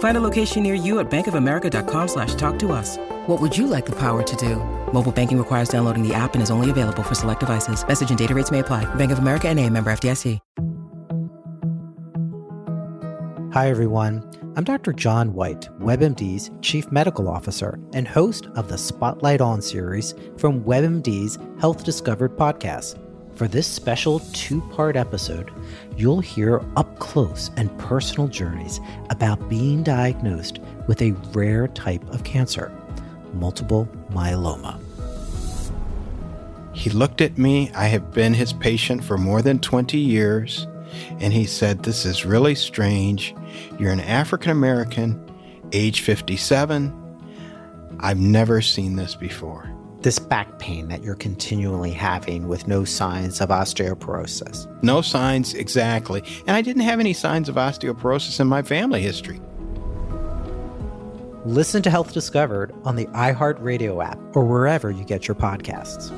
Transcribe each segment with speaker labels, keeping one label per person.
Speaker 1: Find a location near you at bankofamerica.com slash talk to us. What would you like the power to do? Mobile banking requires downloading the app and is only available for select devices. Message and data rates may apply. Bank of America and a member FDIC.
Speaker 2: Hi, everyone. I'm Dr. John White, WebMD's Chief Medical Officer and host of the Spotlight On series from WebMD's Health Discovered podcast. For this special two part episode, you'll hear up close and personal journeys about being diagnosed with a rare type of cancer multiple myeloma.
Speaker 3: He looked at me. I have been his patient for more than 20 years. And he said, This is really strange. You're an African American, age 57. I've never seen this before.
Speaker 2: This back pain that you're continually having with no signs of osteoporosis.
Speaker 3: No signs, exactly. And I didn't have any signs of osteoporosis in my family history.
Speaker 2: Listen to Health Discovered on the iHeartRadio app or wherever you get your podcasts.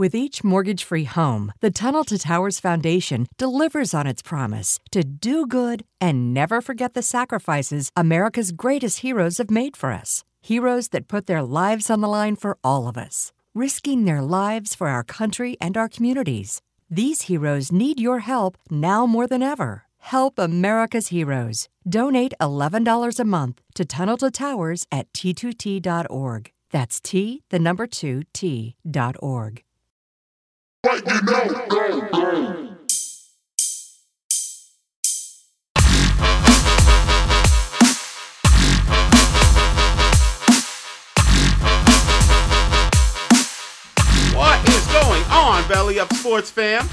Speaker 4: With each mortgage free home, the Tunnel to Towers Foundation delivers on its promise to do good and never forget the sacrifices America's greatest heroes have made for us. Heroes that put their lives on the line for all of us, risking their lives for our country and our communities. These heroes need your help now more than ever. Help America's heroes. Donate $11 a month to Tunnel to Towers at t2t.org. That's T, the number 2, T.org.
Speaker 5: What
Speaker 6: is going on, Belly Up Sports fam?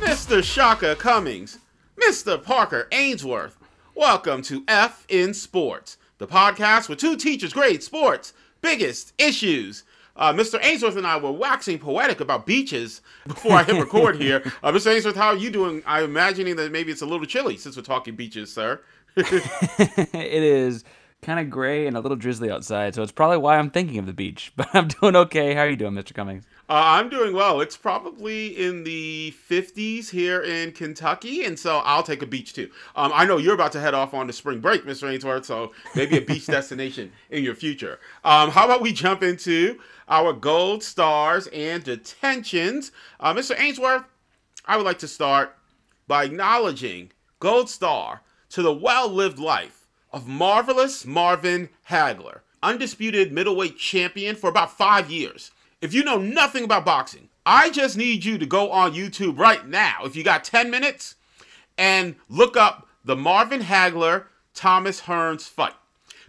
Speaker 6: Mr. Shaka Cummings, Mr. Parker Ainsworth. Welcome to F in Sports, the podcast where two teachers grade sports' biggest issues. Uh, Mr. Ainsworth and I were waxing poetic about beaches before I hit record here. Uh, Mr. Ainsworth, how are you doing? I'm imagining that maybe it's a little chilly since we're talking beaches, sir.
Speaker 7: it is kind of gray and a little drizzly outside, so it's probably why I'm thinking of the beach. But I'm doing okay. How are you doing, Mr. Cummings?
Speaker 6: Uh, I'm doing well. It's probably in the 50s here in Kentucky, and so I'll take a beach too. Um, I know you're about to head off on the spring break, Mr. Ainsworth, so maybe a beach destination in your future. Um, how about we jump into our gold stars and detentions? Uh, Mr. Ainsworth, I would like to start by acknowledging gold star to the well lived life of marvelous Marvin Hagler, undisputed middleweight champion for about five years. If you know nothing about boxing, I just need you to go on YouTube right now, if you got 10 minutes, and look up the Marvin Hagler Thomas Hearns fight.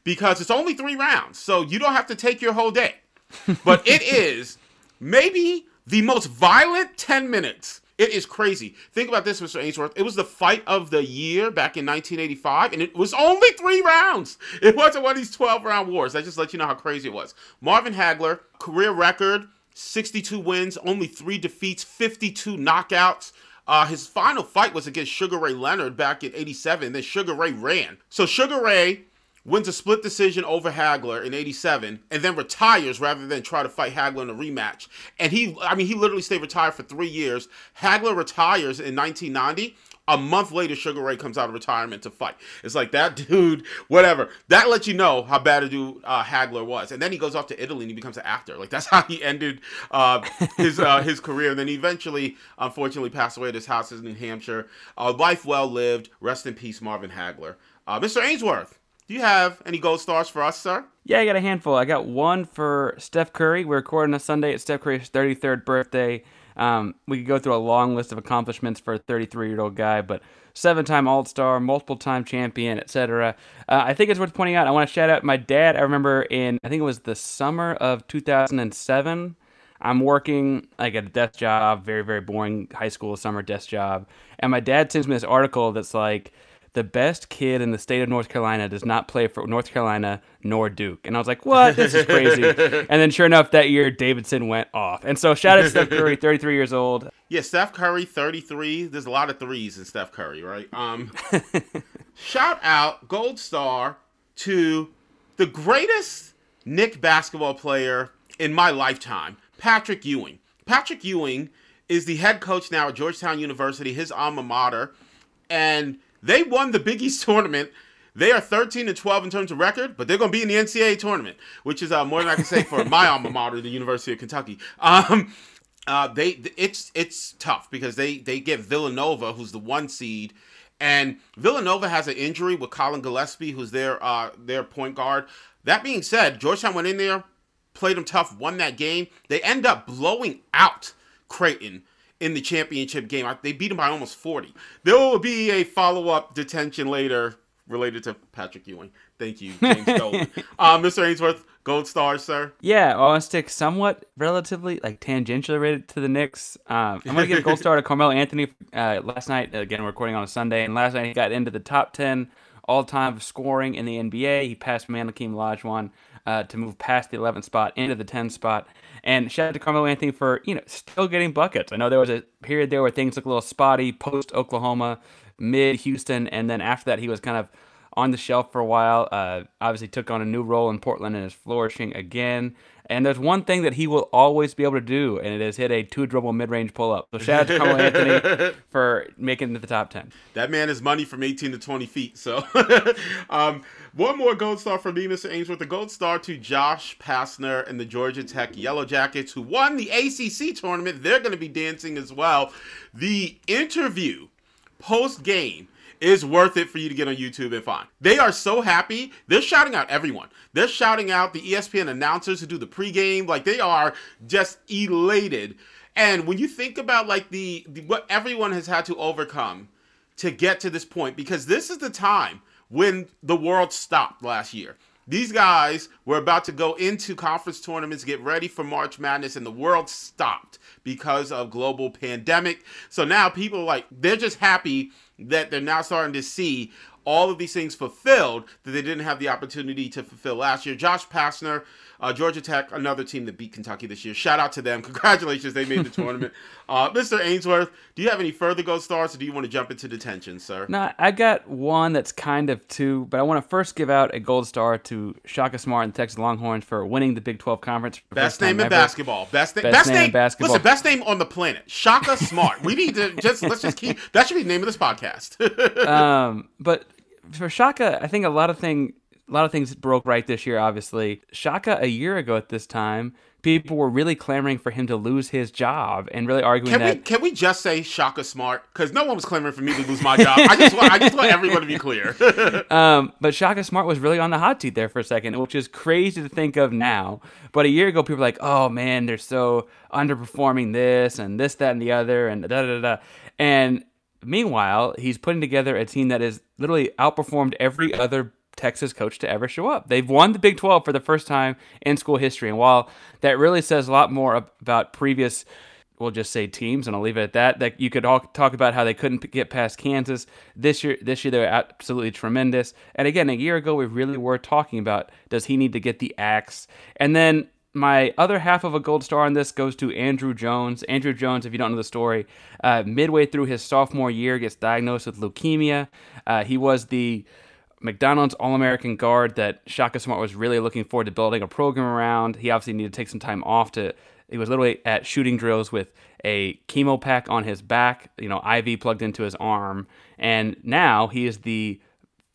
Speaker 6: Because it's only three rounds, so you don't have to take your whole day. But it is maybe the most violent 10 minutes. It is crazy. Think about this, Mr. Ainsworth. It was the fight of the year back in 1985, and it was only three rounds. It wasn't one of these 12 round wars. That just let you know how crazy it was. Marvin Hagler, career record 62 wins, only three defeats, 52 knockouts. Uh, his final fight was against Sugar Ray Leonard back in 87. Then Sugar Ray ran. So Sugar Ray wins a split decision over Hagler in 87 and then retires rather than try to fight Hagler in a rematch. And he, I mean, he literally stayed retired for three years. Hagler retires in 1990. A month later, Sugar Ray comes out of retirement to fight. It's like that dude, whatever. That lets you know how bad a dude uh, Hagler was. And then he goes off to Italy and he becomes an actor. Like that's how he ended uh, his uh, his career. And then he eventually, unfortunately, passed away at his house in New Hampshire. Uh, life well lived. Rest in peace, Marvin Hagler. Uh, Mr. Ainsworth, do you have any gold stars for us, sir?
Speaker 7: Yeah, I got a handful. I got one for Steph Curry. We're recording a Sunday at Steph Curry's 33rd birthday. Um, we could go through a long list of accomplishments for a 33 year old guy, but seven time All Star, multiple time champion, etc. Uh, I think it's worth pointing out. I want to shout out my dad. I remember in, I think it was the summer of 2007. I'm working like at a desk job, very, very boring high school summer desk job. And my dad sends me this article that's like, the best kid in the state of North Carolina does not play for North Carolina nor Duke. And I was like, what? This is crazy. and then sure enough, that year, Davidson went off. And so shout out to Steph Curry, 33 years old.
Speaker 6: Yeah, Steph Curry, 33. There's a lot of threes in Steph Curry, right? Um, shout out, gold star, to the greatest Knick basketball player in my lifetime, Patrick Ewing. Patrick Ewing is the head coach now at Georgetown University, his alma mater. And they won the Big East tournament. They are 13 and 12 in terms of record, but they're going to be in the NCAA tournament, which is uh, more than I can say for my alma mater, the University of Kentucky. Um, uh, they it's it's tough because they they get Villanova, who's the one seed, and Villanova has an injury with Collin Gillespie, who's their uh, their point guard. That being said, Georgetown went in there, played them tough, won that game. They end up blowing out Creighton in the championship game. They beat him by almost 40. There will be a follow up detention later related to Patrick Ewing. Thank you, James Dolan. uh, Mr. Ainsworth, gold stars, sir.
Speaker 7: Yeah, I want to stick somewhat relatively, like tangentially related to the Knicks. Um, I'm going to give a gold star to Carmelo Anthony uh, last night. Again, recording on a Sunday, and last night he got into the top 10 all time of scoring in the NBA. He passed Malachi Olajuwon uh, to move past the 11th spot into the 10th spot. And shout out to Carmelo Anthony for, you know, still getting buckets. I know there was a period there where things looked a little spotty post Oklahoma, mid Houston, and then after that he was kind of on the shelf for a while. Uh, obviously took on a new role in Portland and is flourishing again. And there's one thing that he will always be able to do, and it is hit a two dribble mid range pull up. So shout out to Carmelo Anthony for making it to the top 10.
Speaker 6: That man is money from 18 to 20 feet. So um, one more gold star for me, Mr. Ainsworth. A gold star to Josh Pastner and the Georgia Tech Yellow Jackets, who won the ACC tournament. They're going to be dancing as well. The interview post game is worth it for you to get on YouTube and find. They are so happy. They're shouting out everyone. They're shouting out the ESPN announcers who do the pregame. Like they are just elated. And when you think about like the, the what everyone has had to overcome to get to this point, because this is the time when the world stopped last year. These guys were about to go into conference tournaments, get ready for March Madness, and the world stopped because of global pandemic. So now people like they're just happy that they're now starting to see all of these things fulfilled that they didn't have the opportunity to fulfill last year. Josh Pastner, uh, Georgia Tech, another team that beat Kentucky this year. Shout out to them. Congratulations, they made the tournament. Uh, Mr. Ainsworth, do you have any further gold stars or do you want to jump into detention, sir?
Speaker 7: No, I got one that's kind of two, but I want to first give out a gold star to Shaka Smart and the Texas Longhorns for winning the Big 12 conference.
Speaker 6: Best name in
Speaker 7: ever.
Speaker 6: basketball. Best, na-
Speaker 7: Best
Speaker 6: best
Speaker 7: name
Speaker 6: name,
Speaker 7: in basketball.
Speaker 6: Listen, best name on the planet. Shaka Smart. we need to just let's just keep that should be the name of this podcast.
Speaker 7: um, but for Shaka, I think a lot of thing, a lot of things broke right this year. Obviously, Shaka a year ago at this time, people were really clamoring for him to lose his job and really arguing
Speaker 6: Can
Speaker 7: that.
Speaker 6: we can we just say Shaka Smart? Because no one was clamoring for me to lose my job. I just want I just want everyone to be clear.
Speaker 7: Um, but Shaka Smart was really on the hot seat there for a second, which is crazy to think of now. But a year ago, people were like, "Oh man, they're so underperforming this and this, that, and the other, and da da da." And meanwhile, he's putting together a team that has literally outperformed every other Texas coach to ever show up. They've won the Big 12 for the first time in school history. And while that really says a lot more about previous we'll just say teams, and I'll leave it at that. That you could all talk about how they couldn't get past Kansas this year. This year they're absolutely tremendous. And again, a year ago we really were talking about does he need to get the axe? And then my other half of a gold star on this goes to Andrew Jones. Andrew Jones, if you don't know the story, uh, midway through his sophomore year, gets diagnosed with leukemia. Uh, he was the McDonald's All American guard that Shaka Smart was really looking forward to building a program around. He obviously needed to take some time off to. He was literally at shooting drills with a chemo pack on his back, you know, IV plugged into his arm, and now he is the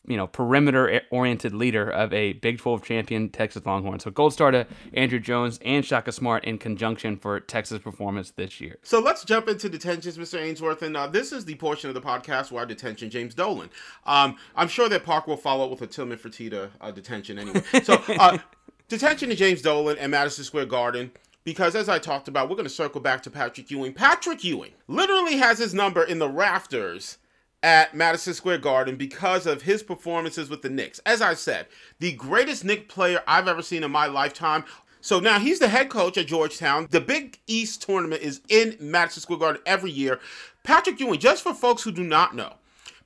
Speaker 7: you know, perimeter oriented leader of a Big 12 champion Texas Longhorn. So gold star to Andrew Jones and Shaka Smart in conjunction for Texas performance this year.
Speaker 6: So let's jump into detentions, Mr. Ainsworth. And uh, this is the portion of the podcast where I detention James Dolan. Um, I'm sure that Park will follow up with a Tillman Fertitta uh, detention anyway. So uh, detention to James Dolan and Madison Square Garden because as I talked about, we're going to circle back to Patrick Ewing. Patrick Ewing literally has his number in the rafters at Madison Square Garden because of his performances with the Knicks. As I said, the greatest Knick player I've ever seen in my lifetime. So now he's the head coach at Georgetown. The Big East tournament is in Madison Square Garden every year. Patrick Ewing, just for folks who do not know,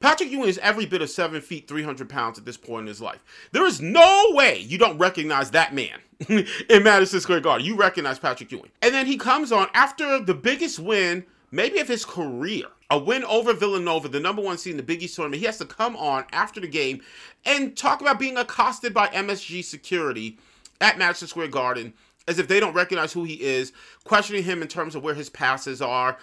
Speaker 6: Patrick Ewing is every bit of seven feet, 300 pounds at this point in his life. There is no way you don't recognize that man in Madison Square Garden. You recognize Patrick Ewing. And then he comes on after the biggest win, maybe of his career, a win over Villanova, the number one seed in the Big East tournament. He has to come on after the game and talk about being accosted by MSG security at Madison Square Garden as if they don't recognize who he is, questioning him in terms of where his passes are.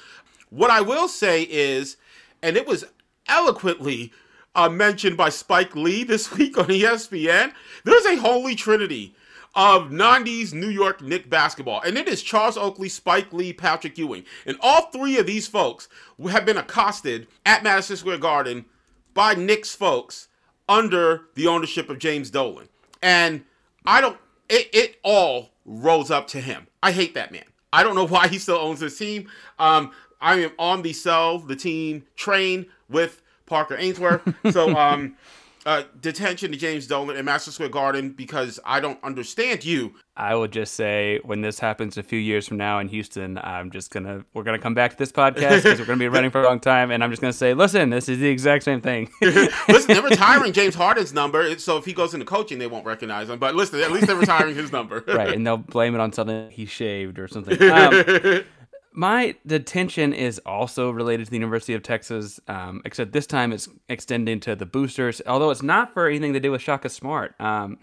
Speaker 6: What I will say is, and it was eloquently uh, mentioned by Spike Lee this week on ESPN, there's a holy trinity of 90s New York Knick basketball, and it is Charles Oakley, Spike Lee, Patrick Ewing. And all three of these folks have been accosted at Madison Square Garden by Knicks folks under the ownership of James Dolan. And I don't, it, it all rolls up to him. I hate that man. I don't know why he still owns this team. Um, I am on the sell the team train with Parker Ainsworth. So, um, uh, detention to James Dolan in Master Square Garden because I don't understand you.
Speaker 7: I will just say when this happens a few years from now in Houston, I'm just gonna we're gonna come back to this podcast because we're gonna be running for a long time, and I'm just gonna say, listen, this is the exact same thing.
Speaker 6: listen, they're retiring James Harden's number, so if he goes into coaching, they won't recognize him. But listen, at least they're retiring his number,
Speaker 7: right? And they'll blame it on something he shaved or something. Um, my detention is also related to the University of Texas, um, except this time it's extending to the boosters, although it's not for anything to do with Shaka Smart. Um,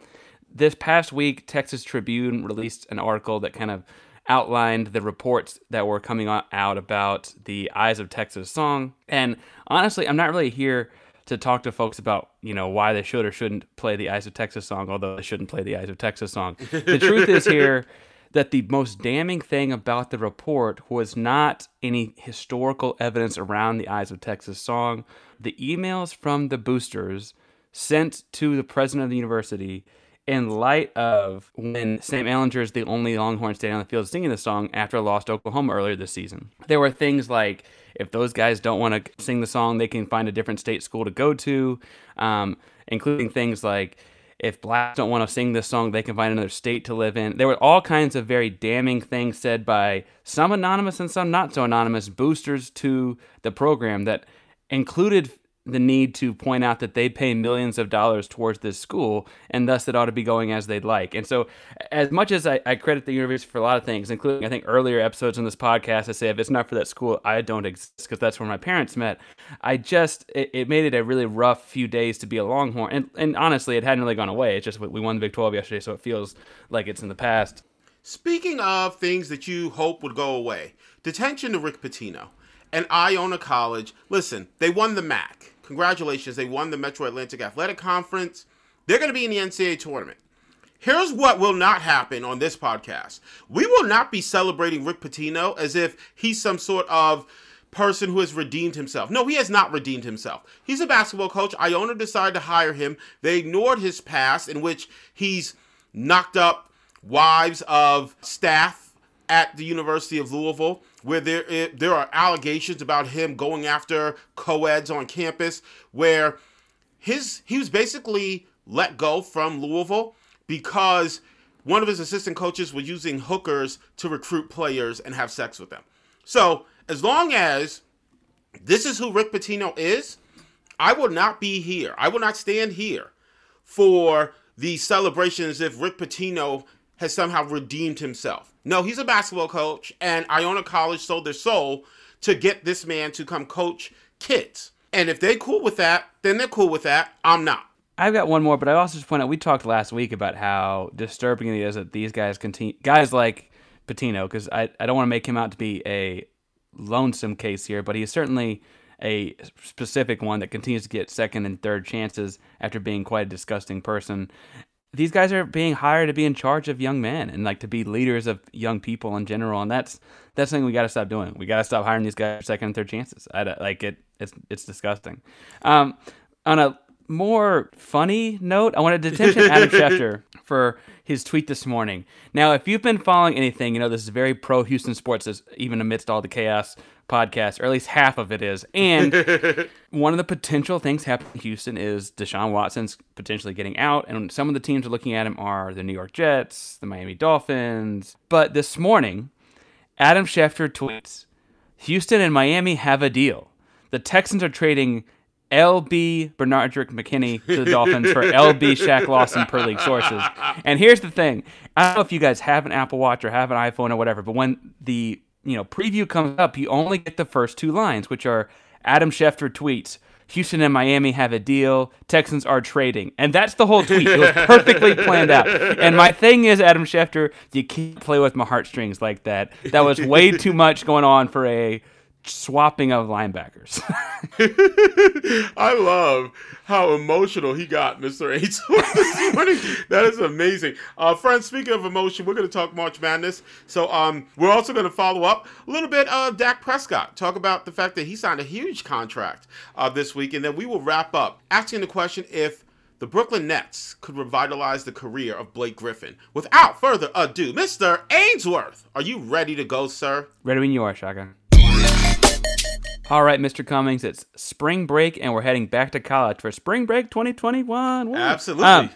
Speaker 7: this past week, Texas Tribune released an article that kind of outlined the reports that were coming out about the Eyes of Texas song. And honestly, I'm not really here to talk to folks about you know why they should or shouldn't play the Eyes of Texas song, although they shouldn't play the Eyes of Texas song. The truth is here that the most damning thing about the report was not any historical evidence around the Eyes of Texas song. The emails from the boosters sent to the president of the university in light of when Sam Ehlinger is the only Longhorn standing on the field singing the song after to Oklahoma earlier this season. There were things like if those guys don't want to sing the song, they can find a different state school to go to, um, including things like if blacks don't want to sing this song, they can find another state to live in. There were all kinds of very damning things said by some anonymous and some not so anonymous boosters to the program that included the need to point out that they pay millions of dollars towards this school and thus it ought to be going as they'd like. And so, as much as I, I credit the university for a lot of things, including I think earlier episodes on this podcast, I say if it's not for that school, I don't exist because that's where my parents met. I just, it, it, made it a really rough few days to be a Longhorn. And, and honestly, it hadn't really gone away. It's just we won the Big 12 yesterday, so it feels like it's in the past.
Speaker 6: Speaking of things that you hope would go away, detention to Rick Pitino and Iona College. Listen, they won the MAC Congratulations, they won the Metro Atlantic Athletic Conference. They're going to be in the NCAA tournament. Here's what will not happen on this podcast. We will not be celebrating Rick Pitino as if he's some sort of person who has redeemed himself. No, he has not redeemed himself. He's a basketball coach. Iona decided to hire him. They ignored his past, in which he's knocked up wives of staff at the University of Louisville where there there are allegations about him going after co-eds on campus where his he was basically let go from Louisville because one of his assistant coaches was using hookers to recruit players and have sex with them. So, as long as this is who Rick Pitino is, I will not be here. I will not stand here for the celebrations if Rick Pitino has somehow redeemed himself. No, he's a basketball coach, and Iona College sold their soul to get this man to come coach kids. And if they're cool with that, then they're cool with that. I'm not.
Speaker 7: I've got one more, but I also just point out we talked last week about how disturbing it is that these guys continue, guys like Pitino, because I, I don't want to make him out to be a lonesome case here, but he's certainly a specific one that continues to get second and third chances after being quite a disgusting person. These guys are being hired to be in charge of young men and like to be leaders of young people in general, and that's that's something we got to stop doing. We got to stop hiring these guys for second and third chances. I, like it, it's it's disgusting. Um, on a more funny note, I wanted to mention Adam Schefter for his tweet this morning. Now, if you've been following anything, you know this is very pro Houston sports, even amidst all the chaos podcast, or at least half of it is. And one of the potential things happening in Houston is Deshaun Watson's potentially getting out, and some of the teams are looking at him are the New York Jets, the Miami Dolphins. But this morning, Adam Schefter tweets Houston and Miami have a deal. The Texans are trading LB Benardrick McKinney to the Dolphins for LB Shaq Lawson per league sources. And here's the thing I don't know if you guys have an Apple Watch or have an iPhone or whatever, but when the you know preview comes up, you only get the first two lines, which are Adam Schefter tweets. Houston and Miami have a deal. Texans are trading. And that's the whole tweet. It was perfectly planned out. And my thing is, Adam Schefter, you can't play with my heartstrings like that. That was way too much going on for a swapping of linebackers.
Speaker 6: I love how emotional he got, Mr. Ainsworth this morning. That is amazing. Uh, friends, speaking of emotion, we're going to talk March Madness. So um, we're also going to follow up a little bit of Dak Prescott, talk about the fact that he signed a huge contract uh, this week, and then we will wrap up asking the question if the Brooklyn Nets could revitalize the career of Blake Griffin. Without further ado, Mr. Ainsworth, are you ready to go, sir?
Speaker 7: Ready when you are, Shotgun. All right, Mr. Cummings, it's spring break, and we're heading back to college for spring break 2021. Woo.
Speaker 6: Absolutely. Um,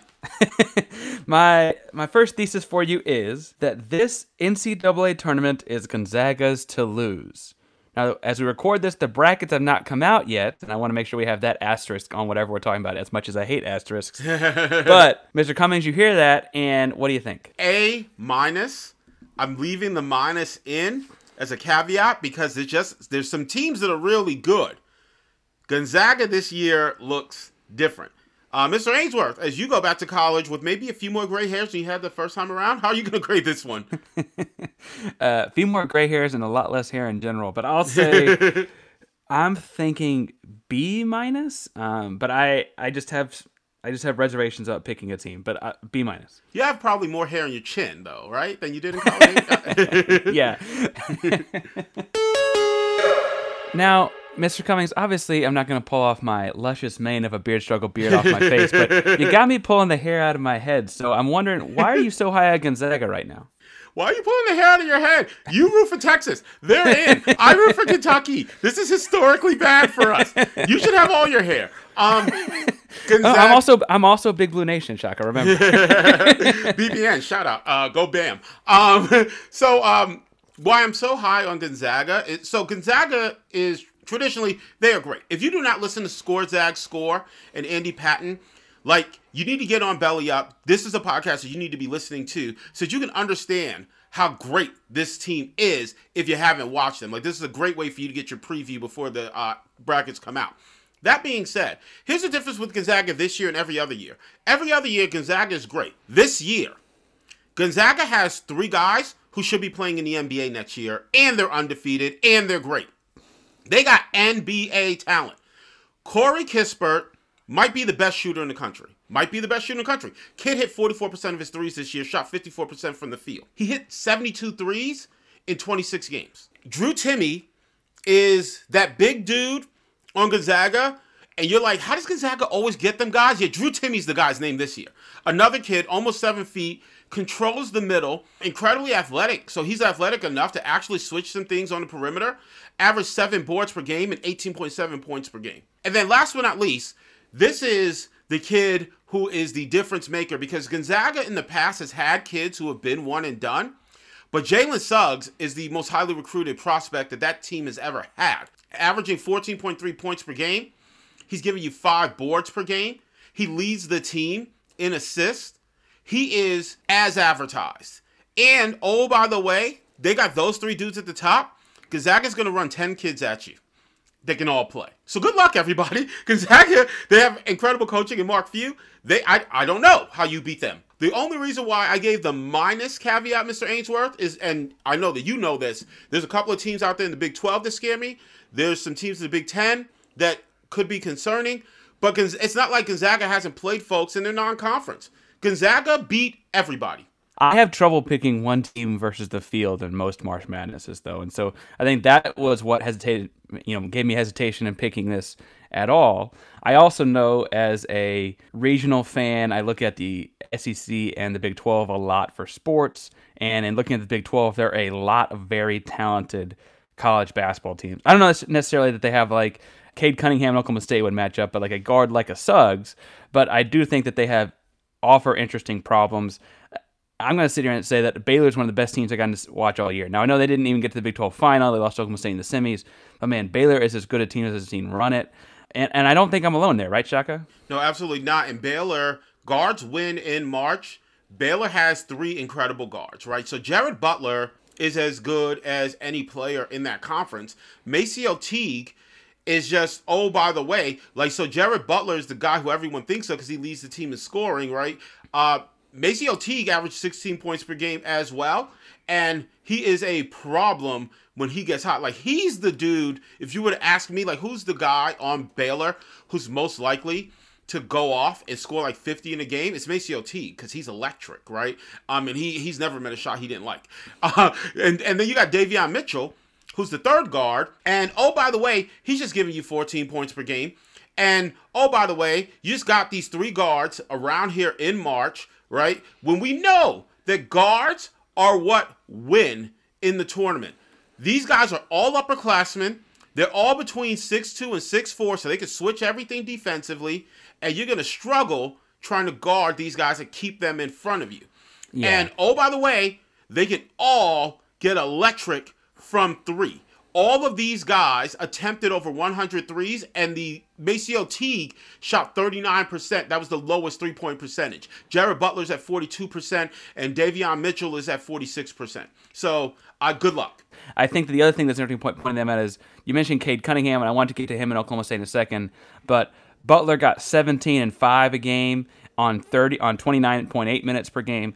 Speaker 7: my my first thesis for you is that this NCAA tournament is Gonzaga's to lose. Now, as we record this, the brackets have not come out yet, and I want to make sure we have that asterisk on whatever we're talking about. As much as I hate asterisks, but Mr. Cummings, you hear that, and what do you think?
Speaker 6: A minus. I'm leaving the minus in as a caveat because there's just there's some teams that are really good. Gonzaga this year looks different. Uh, Mr. Ainsworth, as you go back to college with maybe a few more gray hairs than you had the first time around, how are you going to grade this one?
Speaker 7: uh, a few more gray hairs and a lot less hair in general, but I'll say I'm thinking B minus. Um, but I I just have I just have reservations about picking a team, but uh, B minus.
Speaker 6: You have probably more hair on your chin, though, right, than you did in college.
Speaker 7: yeah. now, Mr. Cummings, obviously, I'm not going to pull off my luscious mane of a beard struggle beard off my face, but you got me pulling the hair out of my head. So I'm wondering, why are you so high on Gonzaga right now?
Speaker 6: Why are you pulling the hair out of your head? You root for Texas. They're in. I root for Kentucky. This is historically bad for us. You should have all your hair. Um,
Speaker 7: Gonzaga- oh, I'm also I'm also Big Blue Nation, Shaka. Remember?
Speaker 6: BBN, shout out. Uh, go Bam. Um, so um, why I'm so high on Gonzaga? Is, so Gonzaga is traditionally they are great. If you do not listen to Score Zag Score and Andy Patton, like you need to get on Belly Up. This is a podcast that you need to be listening to so that you can understand how great this team is if you haven't watched them. Like this is a great way for you to get your preview before the uh, brackets come out. That being said, here's the difference with Gonzaga this year and every other year. Every other year, Gonzaga is great. This year, Gonzaga has three guys who should be playing in the NBA next year, and they're undefeated, and they're great. They got NBA talent. Corey Kispert might be the best shooter in the country. Might be the best shooter in the country. Kid hit 44% of his threes this year, shot 54% from the field. He hit 72 threes in 26 games. Drew Timme is that big dude on Gonzaga, and you're like, how does Gonzaga always get them guys? Yeah, Drew Timme's the guy's name this year. Another kid, almost seven feet, controls the middle, incredibly athletic. So he's athletic enough to actually switch some things on the perimeter, average seven boards per game and 18.7 points per game. And then last but not least, this is the kid who is the difference maker because Gonzaga in the past has had kids who have been one and done. But Jalen Suggs is the most highly recruited prospect that that team has ever had averaging 14.3 points per game. He's giving you five boards per game. He leads the team in assists. He is as advertised. And oh, by the way, they got those three dudes at the top. Gonzaga's going to run 10 kids at you. They can all play. So good luck, everybody. Gonzaga, they have incredible coaching and Mark Few. They, I, I don't know how you beat them. The only reason why I gave the minus caveat, Mr. Ainsworth, is, and I know that you know this, there's a couple of teams out there in the Big 12 that scare me. There's some teams in the Big Ten that could be concerning. But it's not like Gonzaga hasn't played folks in their non-conference. Gonzaga beat everybody.
Speaker 7: I have trouble picking one team versus the field in most March Madnesses, though, and so I think that was what hesitated, you know, gave me hesitation in picking this at all. I also know as a regional fan, I look at the SEC and the Big 12 a lot for sports, and in looking at the Big 12, there are a lot of very talented college basketball teams. I don't know necessarily that they have like Cade Cunningham and Oklahoma State would match up, but like a guard like a Suggs, but I do think that they have offer interesting problems. I'm going to sit here and say that Baylor is one of the best teams I've gotten to watch all year. Now, I know they didn't even get to the Big 12 final. They lost Oklahoma State in the semis. But, man, Baylor is as good a team as I've seen run it. And, and I don't think I'm alone there, right, Shaka?
Speaker 6: No, absolutely not. And Baylor, guards win in March. Baylor has three incredible guards, right? So Jared Butler is as good as any player in that conference. MaCio Teague is just, oh, by the way, like, so Jared Butler is the guy who everyone thinks of because he leads the team in scoring, right? Uh, MaCio Teague averaged 16 points per game as well. And he is a problem when he gets hot. Like, he's the dude, if you were to ask me, like, who's the guy on Baylor who's most likely to go off and score like 50 in a game, it's MaCio Teague because he's electric, right? Um, and he he's never met a shot he didn't like. Uh, and, and then you got Davion Mitchell, who's the third guard. And oh, by the way, he's just giving you 14 points per game. And oh, by the way, you just got these three guards around here in March right? When we know that guards are what win in the tournament. These guys are all upperclassmen. They're all between six two and six four, so they can switch everything defensively, and you're going to struggle trying to guard these guys and keep them in front of you. Yeah. And oh, by the way, they can all get electric from three all of these guys attempted over 100 threes, and the MaCio Teague shot 39%. That was the lowest three point percentage. Jared Butler's at 42%, and Davion Mitchell is at 46%. So, uh, good luck.
Speaker 7: I think the other thing that's interesting point pointing them at is you mentioned Cade Cunningham, and I want to get to him in Oklahoma State in a second, but Butler got 17 and 5 a game on 30 on 29.8 minutes per game.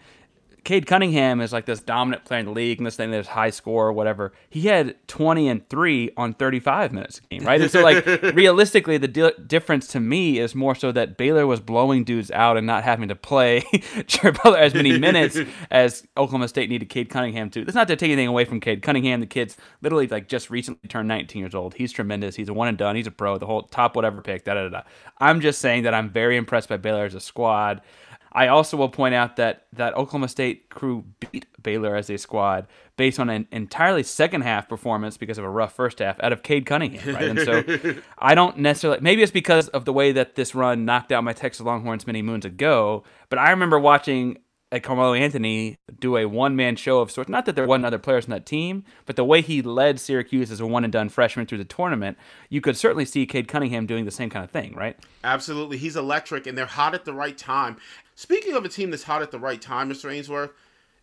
Speaker 7: Cade Cunningham is like this dominant player in the league and this thing that's high score or whatever. He had 20 and 3 on 35 minutes a game, right? And so, like, realistically, the di- difference to me is more so that Baylor was blowing dudes out and not having to play Jared Butler as many minutes as Oklahoma State needed Cade Cunningham to. That's not to take anything away from Cade Cunningham. The kid's literally, like, just recently turned 19 years old. He's tremendous. He's a one and done. He's a pro, the whole top whatever pick, da da da. I'm just saying that I'm very impressed by Baylor as a squad. I also will point out that that Oklahoma State crew beat Baylor as a squad based on an entirely second half performance because of a rough first half out of Cade Cunningham, right? And so I don't necessarily maybe it's because of the way that this run knocked out my Texas Longhorns many moons ago, but I remember watching like Carmelo Anthony do a one man show of sorts. Not that there wasn't other players in that team, but the way he led Syracuse as a one and done freshman through the tournament, you could certainly see Cade Cunningham doing the same kind of thing, right?
Speaker 6: Absolutely. He's electric and they're hot at the right time. Speaking of a team that's hot at the right time, Mr. Ainsworth,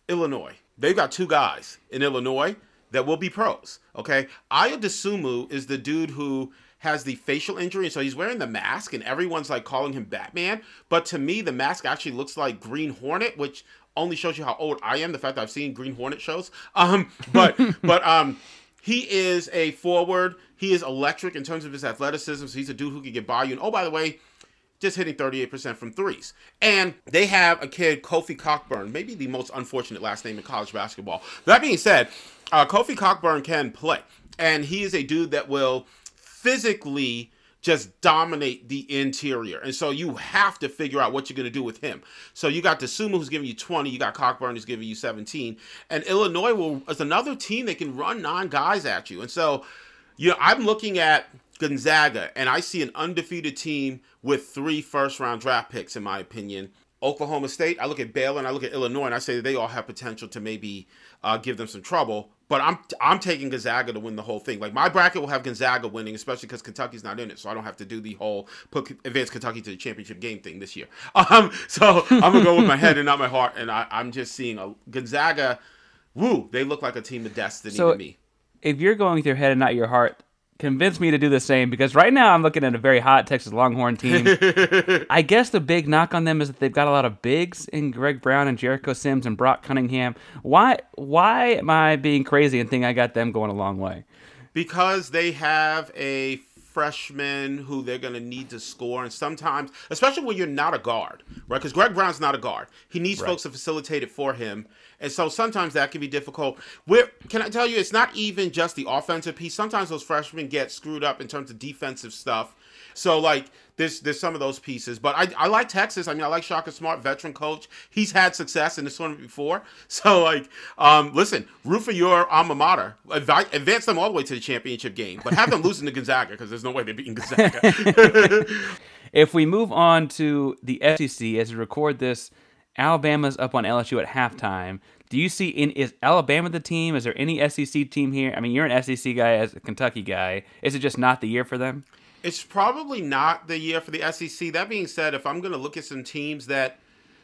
Speaker 6: Illinois. They've got two guys in Illinois that will be pros. Okay. Ayo Dosunmu is the dude who has the facial injury, and so he's wearing the mask, and everyone's like calling him Batman. But to me, the mask actually looks like Green Hornet, which only shows you how old I am. The fact that I've seen Green Hornet shows. Um, but but um, he is a forward. He is electric in terms of his athleticism. So he's a dude who can get by you. And oh, by the way, just hitting 38% from threes. And they have a kid, Kofi Cockburn, maybe the most unfortunate last name in college basketball. That being said, uh, Kofi Cockburn can play. And he is a dude that will physically just dominate the interior. And so you have to figure out what you're going to do with him. So you got Dosunmu who's giving you 20, you got Cockburn who's giving you 17. And Illinois will is another team that can run nine guys at you. And so you know, I'm looking at Gonzaga and I see an undefeated team with three first round draft picks in my opinion. Oklahoma State, I look at Baylor and I look at Illinois and I say they all have potential to maybe uh, give them some trouble. But I'm I'm taking Gonzaga to win the whole thing. Like my bracket will have Gonzaga winning, especially because Kentucky's not in it, so I don't have to do the whole put advance Kentucky to the championship game thing this year. Um, so I'm gonna go with my head and not my heart, and I, I'm just seeing a Gonzaga. Woo, they look like a team of destiny
Speaker 7: so
Speaker 6: to me.
Speaker 7: If you're going with your head and not your heart, convince me to do the same because right now I'm looking at a very hot Texas Longhorn team. I guess the big knock on them is that they've got a lot of bigs in Greg Brown and Jericho Sims and Brock Cunningham. Why why am I being crazy and think I got them going a long way?
Speaker 6: Because they have a freshmen who they're going to need to score, and sometimes, especially when you're not a guard, right? Because Greg Brown's not a guard. He needs folks to facilitate it for him, and so sometimes that can be difficult. Where can I tell you, it's not even just the offensive piece. Sometimes those freshmen get screwed up in terms of defensive stuff. So like there's there's some of those pieces, but I, I like Texas. I mean I like Shaka Smart, veteran coach. He's had success in this tournament before. So like um, listen, root for your alma mater, advance them all the way to the championship game, but have them losing to Gonzaga because there's no way they're beating Gonzaga.
Speaker 7: If we move on to the SEC as we record this, Alabama's up on LSU at halftime. Do you see in is Alabama the team? Is there any SEC team here? I mean, you're an SEC guy as a Kentucky guy. Is it just not the year for them?
Speaker 6: It's probably not the year for the SEC. That being said, if I'm going to look at some teams that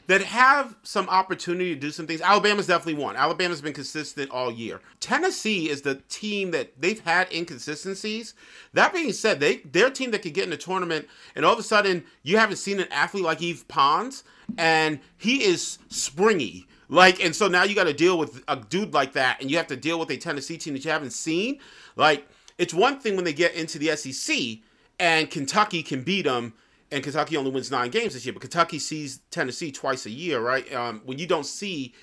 Speaker 6: that have some opportunity to do some things, Alabama's definitely one. Alabama's been consistent all year. Tennessee is the team that they've had inconsistencies. That being said, they they're a team that could get in a tournament and all of a sudden you haven't seen an athlete like Yves Pons and he is springy. Like and so now you got to deal with a dude like that and you have to deal with a Tennessee team that you haven't seen. Like it's one thing when they get into the SEC and Kentucky can beat them. And Kentucky only wins nine games this year, but Kentucky sees Tennessee twice a year, right? Um, when you don't see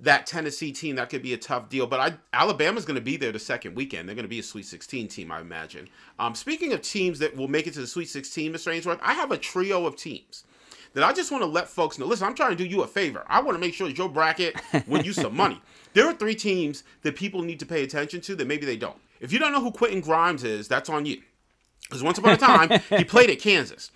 Speaker 6: that Tennessee team, that could be a tough deal. But I, Alabama's going to be there the second weekend. They're going to be a Sweet 16 team, I imagine. Um, speaking of teams that will make it to the Sweet 16, Mr. Ainsworth, I have a trio of teams that I just want to let folks know. Listen, I'm trying to do you a favor. I want to make sure that your bracket win you some money. There are three teams that people need to pay attention to that maybe they don't. If you don't know who Quentin Grimes is, that's on you. Because once upon a time, he played at Kansas.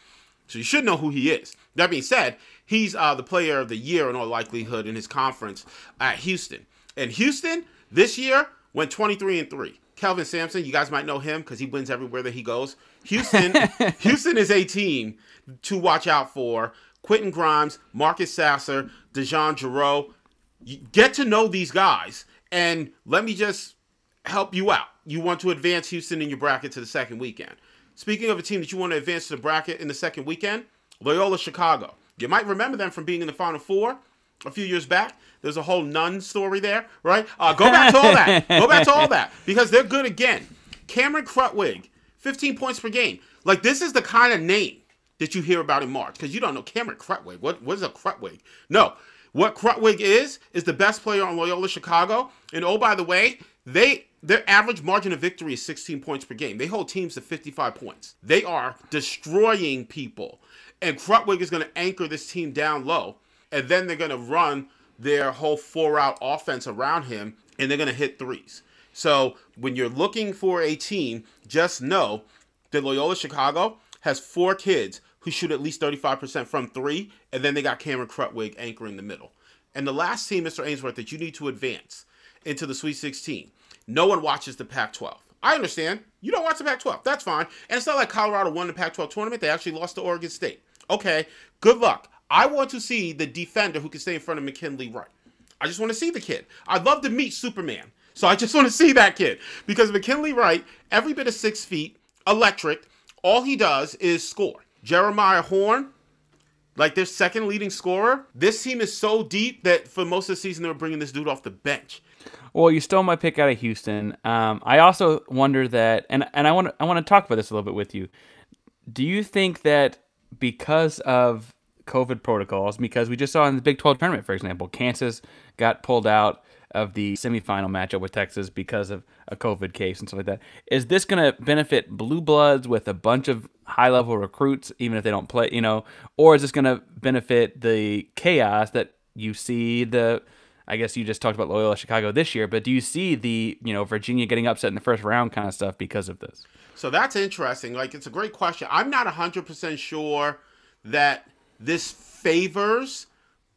Speaker 6: So you should know who he is. That being said, he's uh, the player of the year in all likelihood in his conference at Houston. And Houston this year went 23 and 3. Kelvin Sampson, you guys might know him because he wins everywhere that he goes. Houston, Houston is a team to watch out for. Quentin Grimes, Marcus Sasser, DeJon Jarreau. You get to know these guys, and let me just help you out. You want to advance Houston in your bracket to the second weekend. Speaking of a team that you want to advance to the bracket in the second weekend, Loyola Chicago. You might remember them from being in the Final Four a few years back. There's a whole nun story there, right? Uh, go back to all that. Go back to all that because they're good again. Cameron Krutwig, 15 points per game. Like this is the kind of name that you hear about in March because you don't know Cameron Krutwig. What what is a Krutwig? No, what Krutwig is is the best player on Loyola Chicago. And oh by the way, they their average margin of victory is 16 points per game. They hold teams to 55 points. They are destroying people. And Krutwig is going to anchor this team down low. And then they're going to run their whole four out offense around him. And they're going to hit threes. So when you're looking for a team, just know that Loyola Chicago has four kids who shoot at least 35% from three. And then they got Cameron Krutwig anchoring the middle. And the last team, Mr. Ainsworth, that you need to advance into the Sweet 16 no one watches the Pac 12. I understand. You don't watch the Pac 12. That's fine. And it's not like Colorado won the Pac 12 tournament. They actually lost to Oregon State. Okay, good luck. I want to see the defender who can stay in front of McKinley Wright. I just want to see the kid. I'd love to meet Superman. So I just want to see that kid. Because McKinley Wright, every bit of six feet, electric, all he does is score. Jeremiah Horn, like their second leading scorer. This team is so deep that for most of the season they were bringing this dude off the bench.
Speaker 7: Well, you stole my pick out of Houston. Um, I also wonder that, and and I want I want to talk about this a little bit with you. Do you think that because of COVID protocols, because we just saw in the Big 12 tournament, for example, Kansas got pulled out of the semifinal matchup with Texas because of a COVID case and stuff like that. Is this going to benefit blue bloods with a bunch of high level recruits, even if they don't play, you know, or is this going to benefit the chaos that you see the I guess you just talked about Loyola Chicago this year, but do you see the, you know, Virginia getting upset in the first round kind of stuff because of this?
Speaker 6: So that's interesting. Like, it's a great question. I'm not 100% sure that this favors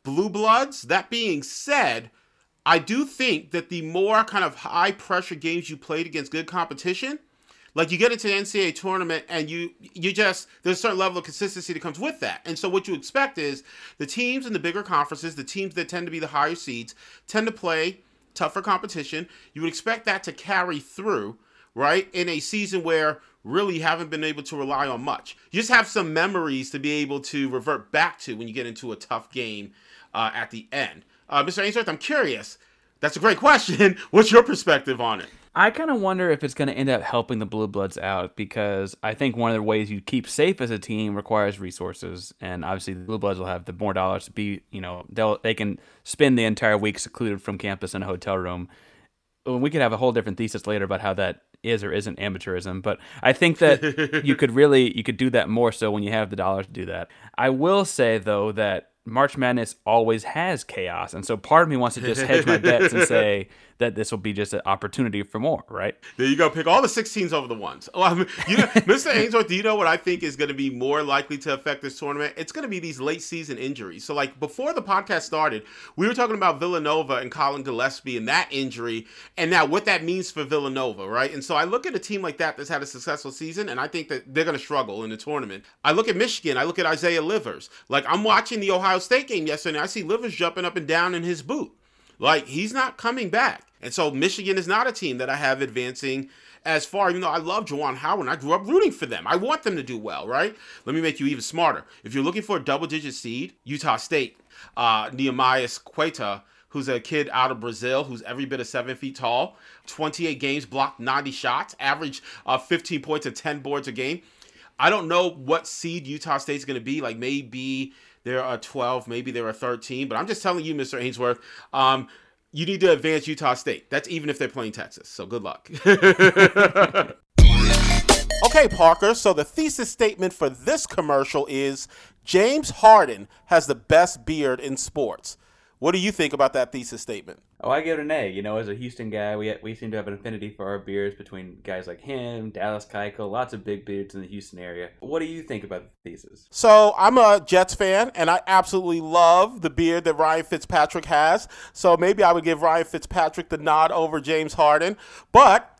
Speaker 6: blue bloods. That being said, I do think that the more kind of high pressure games you played against good competition, like you get into the NCAA tournament and you you just there's a certain level of consistency that comes with that. And so what you expect is the teams in the bigger conferences, the teams that tend to be the higher seeds, tend to play tougher competition. You would expect that to carry through, right? In a season where really haven't been able to rely on much. You just have some memories to be able to revert back to when you get into a tough game uh, at the end. Uh, Mr. Ainsworth, I'm curious. That's a great question. What's your perspective on it?
Speaker 7: I kind of wonder if it's going to end up helping the Blue Bloods out because I think one of the ways you keep safe as a team requires resources, and obviously the Blue Bloods will have the more dollars to be, you know, they'll they can spend the entire week secluded from campus in a hotel room. We could have a whole different thesis later about how that is or isn't amateurism, but I think that you could really you could do that more so when you have the dollars to do that. I will say though that March Madness always has chaos, and so part of me wants to just hedge my bets and say that this will be just an opportunity for more, right?
Speaker 6: There you go. Pick all the 16s over the ones. Oh, I mean, you know, Mr. Ainsworth, do you know what I think is going to be more likely to affect this tournament? It's going to be these late season injuries. So, like before the podcast started, we were talking about Villanova and Collin Gillespie and that injury, and now what that means for Villanova, right? And so I look at a team like that that's had a successful season, and I think that they're going to struggle in the tournament. I look at Michigan. I look at Isaiah Livers. Like I'm watching the Ohio State game yesterday, I see Livers jumping up and down in his boot. Like he's not coming back. And so Michigan is not a team that I have advancing as far, even though I love Juwan Howard and I grew up rooting for them. I want them to do well, right? Let me make you even smarter. If you're looking for a double digit seed, Utah State, uh, Nehemiah Queta, who's a kid out of Brazil who's every bit of seven feet tall, 28 games, blocked 90 shots, average uh, 15 points and 10 boards a game. I don't know what seed Utah State's going to be. Like maybe there are 12, maybe there are 13, but I'm just telling you, Mr. Ainsworth, um, you need to advance Utah State. That's even if they're playing Texas. So good luck. okay, Parker. So the thesis statement for this commercial is James Harden has the best beard in sports. What do you think about that thesis statement?
Speaker 7: Oh, I give it an A. You know, as a Houston guy, we we seem to have an affinity for our beers between guys like him, Dallas Keuchel, lots of big beards in the Houston area. What do you think about the thesis?
Speaker 6: So I'm a Jets fan, and I absolutely love the beard that Ryan Fitzpatrick has. So maybe I would give Ryan Fitzpatrick the nod over James Harden, but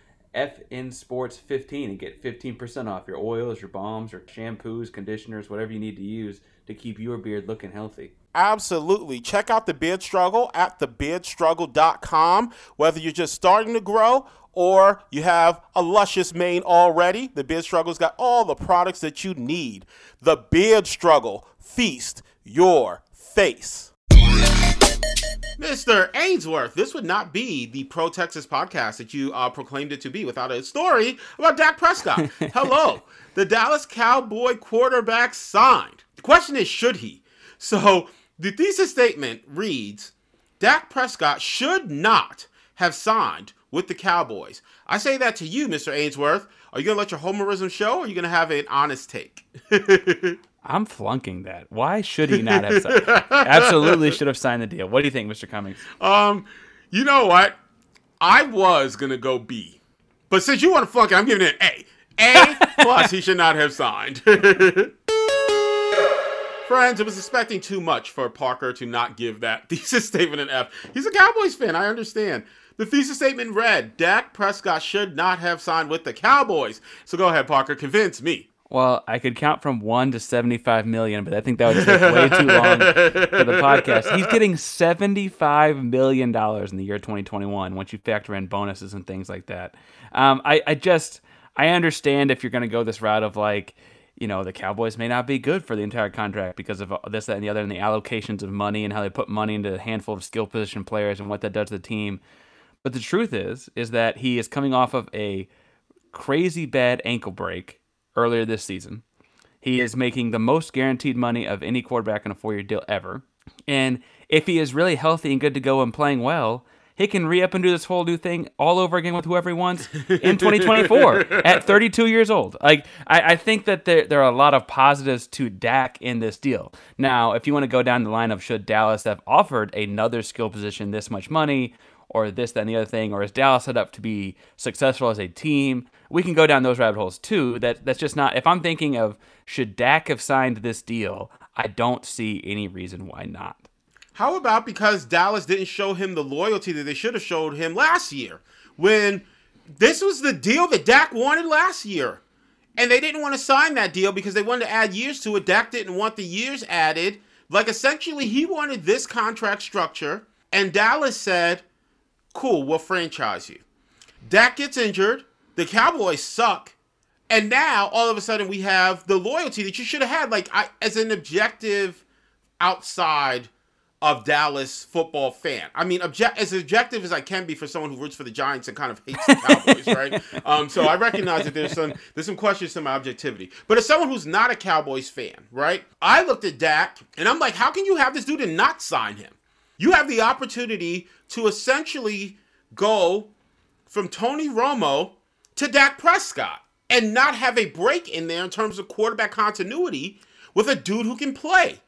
Speaker 7: FN Sports 15 and get 15% off your oils, your balms, your shampoos, conditioners, whatever you need to use to keep your beard looking healthy.
Speaker 6: Absolutely. Check out the Beard Struggle at thebeardstruggle.com. Whether you're just starting to grow or you have a luscious mane already, the Beard Struggle's got all the products that you need. The Beard Struggle. Feast your face. Mr. Ainsworth, this would not be the Pro Texas podcast that you uh, proclaimed it to be without a story about Dak Prescott. Hello. The Dallas Cowboy quarterback signed. The question is, should he? So the thesis statement reads Dak Prescott should not have signed with the Cowboys. I say that to you, Mr. Ainsworth. Are you going to let your homerism show or are you going to have an honest take?
Speaker 7: I'm flunking that. Why should he not have signed? Absolutely should have signed the deal. What do you think, Mr. Cummings?
Speaker 6: Um, you know what? I was gonna go B, but since you want to flunk it, I'm giving it an A. A plus. he should not have signed. Friends, I was expecting too much for Parker to not give that thesis statement an F. He's a Cowboys fan. I understand. The thesis statement read Dak Prescott should not have signed with the Cowboys. So go ahead, Parker. Convince me.
Speaker 7: Well, I could count from one to seventy-five million, but I think that would take way too long for the podcast. He's getting seventy-five million dollars in the year 2021 once you factor in bonuses and things like that. Um, I, I just I understand if you're going to go this route of like, you know, the Cowboys may not be good for the entire contract because of this, that, and the other, and the allocations of money and how they put money into a handful of skill position players and what that does to the team. But the truth is, is that he is coming off of a crazy bad ankle break earlier this season. He is making the most guaranteed money of any quarterback in a four year deal ever. And if he is really healthy and good to go and playing well, he can re up and do this whole new thing all over again with whoever he wants in 2024 at 32 years old. Like, I, I think that there, there are a lot of positives to Dak in this deal. Now, if you want to go down the line of should Dallas have offered another skill position this much money, or this, that, and the other thing, or is Dallas set up to be successful as a team? We can go down those rabbit holes too. That that's just not. If I'm thinking of should Dak have signed this deal, I don't see any reason why not.
Speaker 6: How about because Dallas didn't show him the loyalty that they should have showed him last year when this was the deal that Dak wanted last year. And they didn't want to sign that deal because they wanted to add years to it. Dak didn't want the years added. Like essentially, he wanted this contract structure, and Dallas said, "Cool, we'll franchise you." Dak gets injured. The Cowboys suck, and now all of a sudden we have the loyalty that you should have had. Like I, as an objective, outside of Dallas football fan. I mean, object as objective as I can be for someone who roots for the Giants and kind of hates the Cowboys, right? Um, so I recognize that there's some there's some questions to my objectivity. But as someone who's not a Cowboys fan, right? I looked at Dak and I'm like, how can you have this dude and not sign him? You have the opportunity to essentially go from Tony Romo to Dak Prescott and not have a break in there in terms of quarterback continuity with a dude who can play.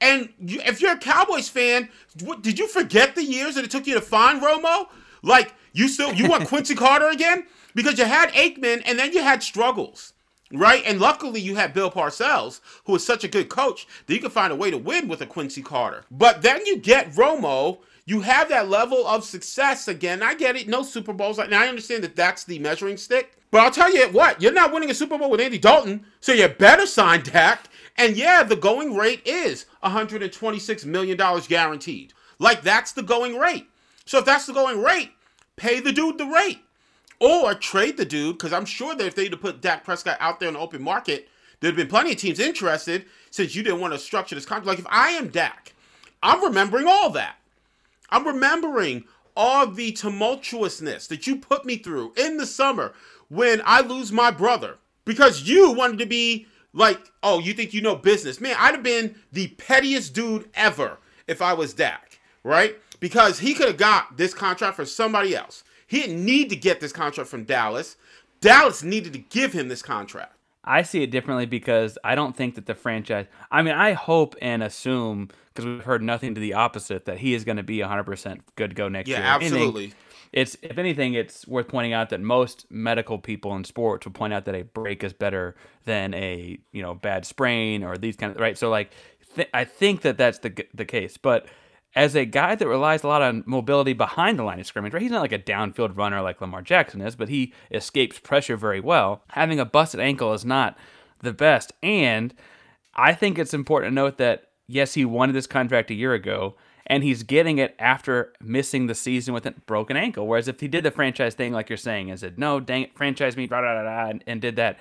Speaker 6: And you, if you're a Cowboys fan, what, did you forget the years that it took you to find Romo? Like you still you want Quincy Carter again because you had Aikman and then you had struggles, right? And luckily you had Bill Parcells, who is such a good coach that you can find a way to win with a Quincy Carter. But then you get Romo. You have that level of success again. I get it. No Super Bowls. Now I understand that that's the measuring stick. But I'll tell you what, you're not winning a Super Bowl with Andy Dalton, so you better sign Dak. And yeah, the going rate is $126 million guaranteed. Like, that's the going rate. So if that's the going rate, pay the dude the rate. Or trade the dude, because I'm sure that if they'd have put Dak Prescott out there in the open market, there'd have been plenty of teams interested since you didn't want to structure this contract. Like, if I am Dak, I'm remembering all that. I'm remembering all the tumultuousness that you put me through in the summer when I lose my brother because you wanted to be like, oh, you think you know business. Man, I'd have been the pettiest dude ever if I was Dak, right? Because he could have got this contract for somebody else. He didn't need to get this contract from Dallas. Dallas needed to give him this contract.
Speaker 7: I see it differently because I don't think that the franchise. I mean, I hope and assume because we've heard nothing to the opposite that he is going to be 100% good go next
Speaker 6: yeah,
Speaker 7: year.
Speaker 6: Yeah, absolutely.
Speaker 7: it's if anything, it's worth pointing out that most medical people in sports will point out that a break is better than a you know bad sprain or these kind of right. So like, th- I think that that's the the case, but as a guy that relies a lot on mobility behind the line of scrimmage, right? He's not like a downfield runner like Lamar Jackson is, but he escapes pressure very well. Having a busted ankle is not the best. And I think it's important to note that, yes, he wanted this contract a year ago, and he's getting it after missing the season with a broken ankle. Whereas if he did the franchise thing, like you're saying, and said, no, dang it, franchise me, blah, blah, blah, and, and did that,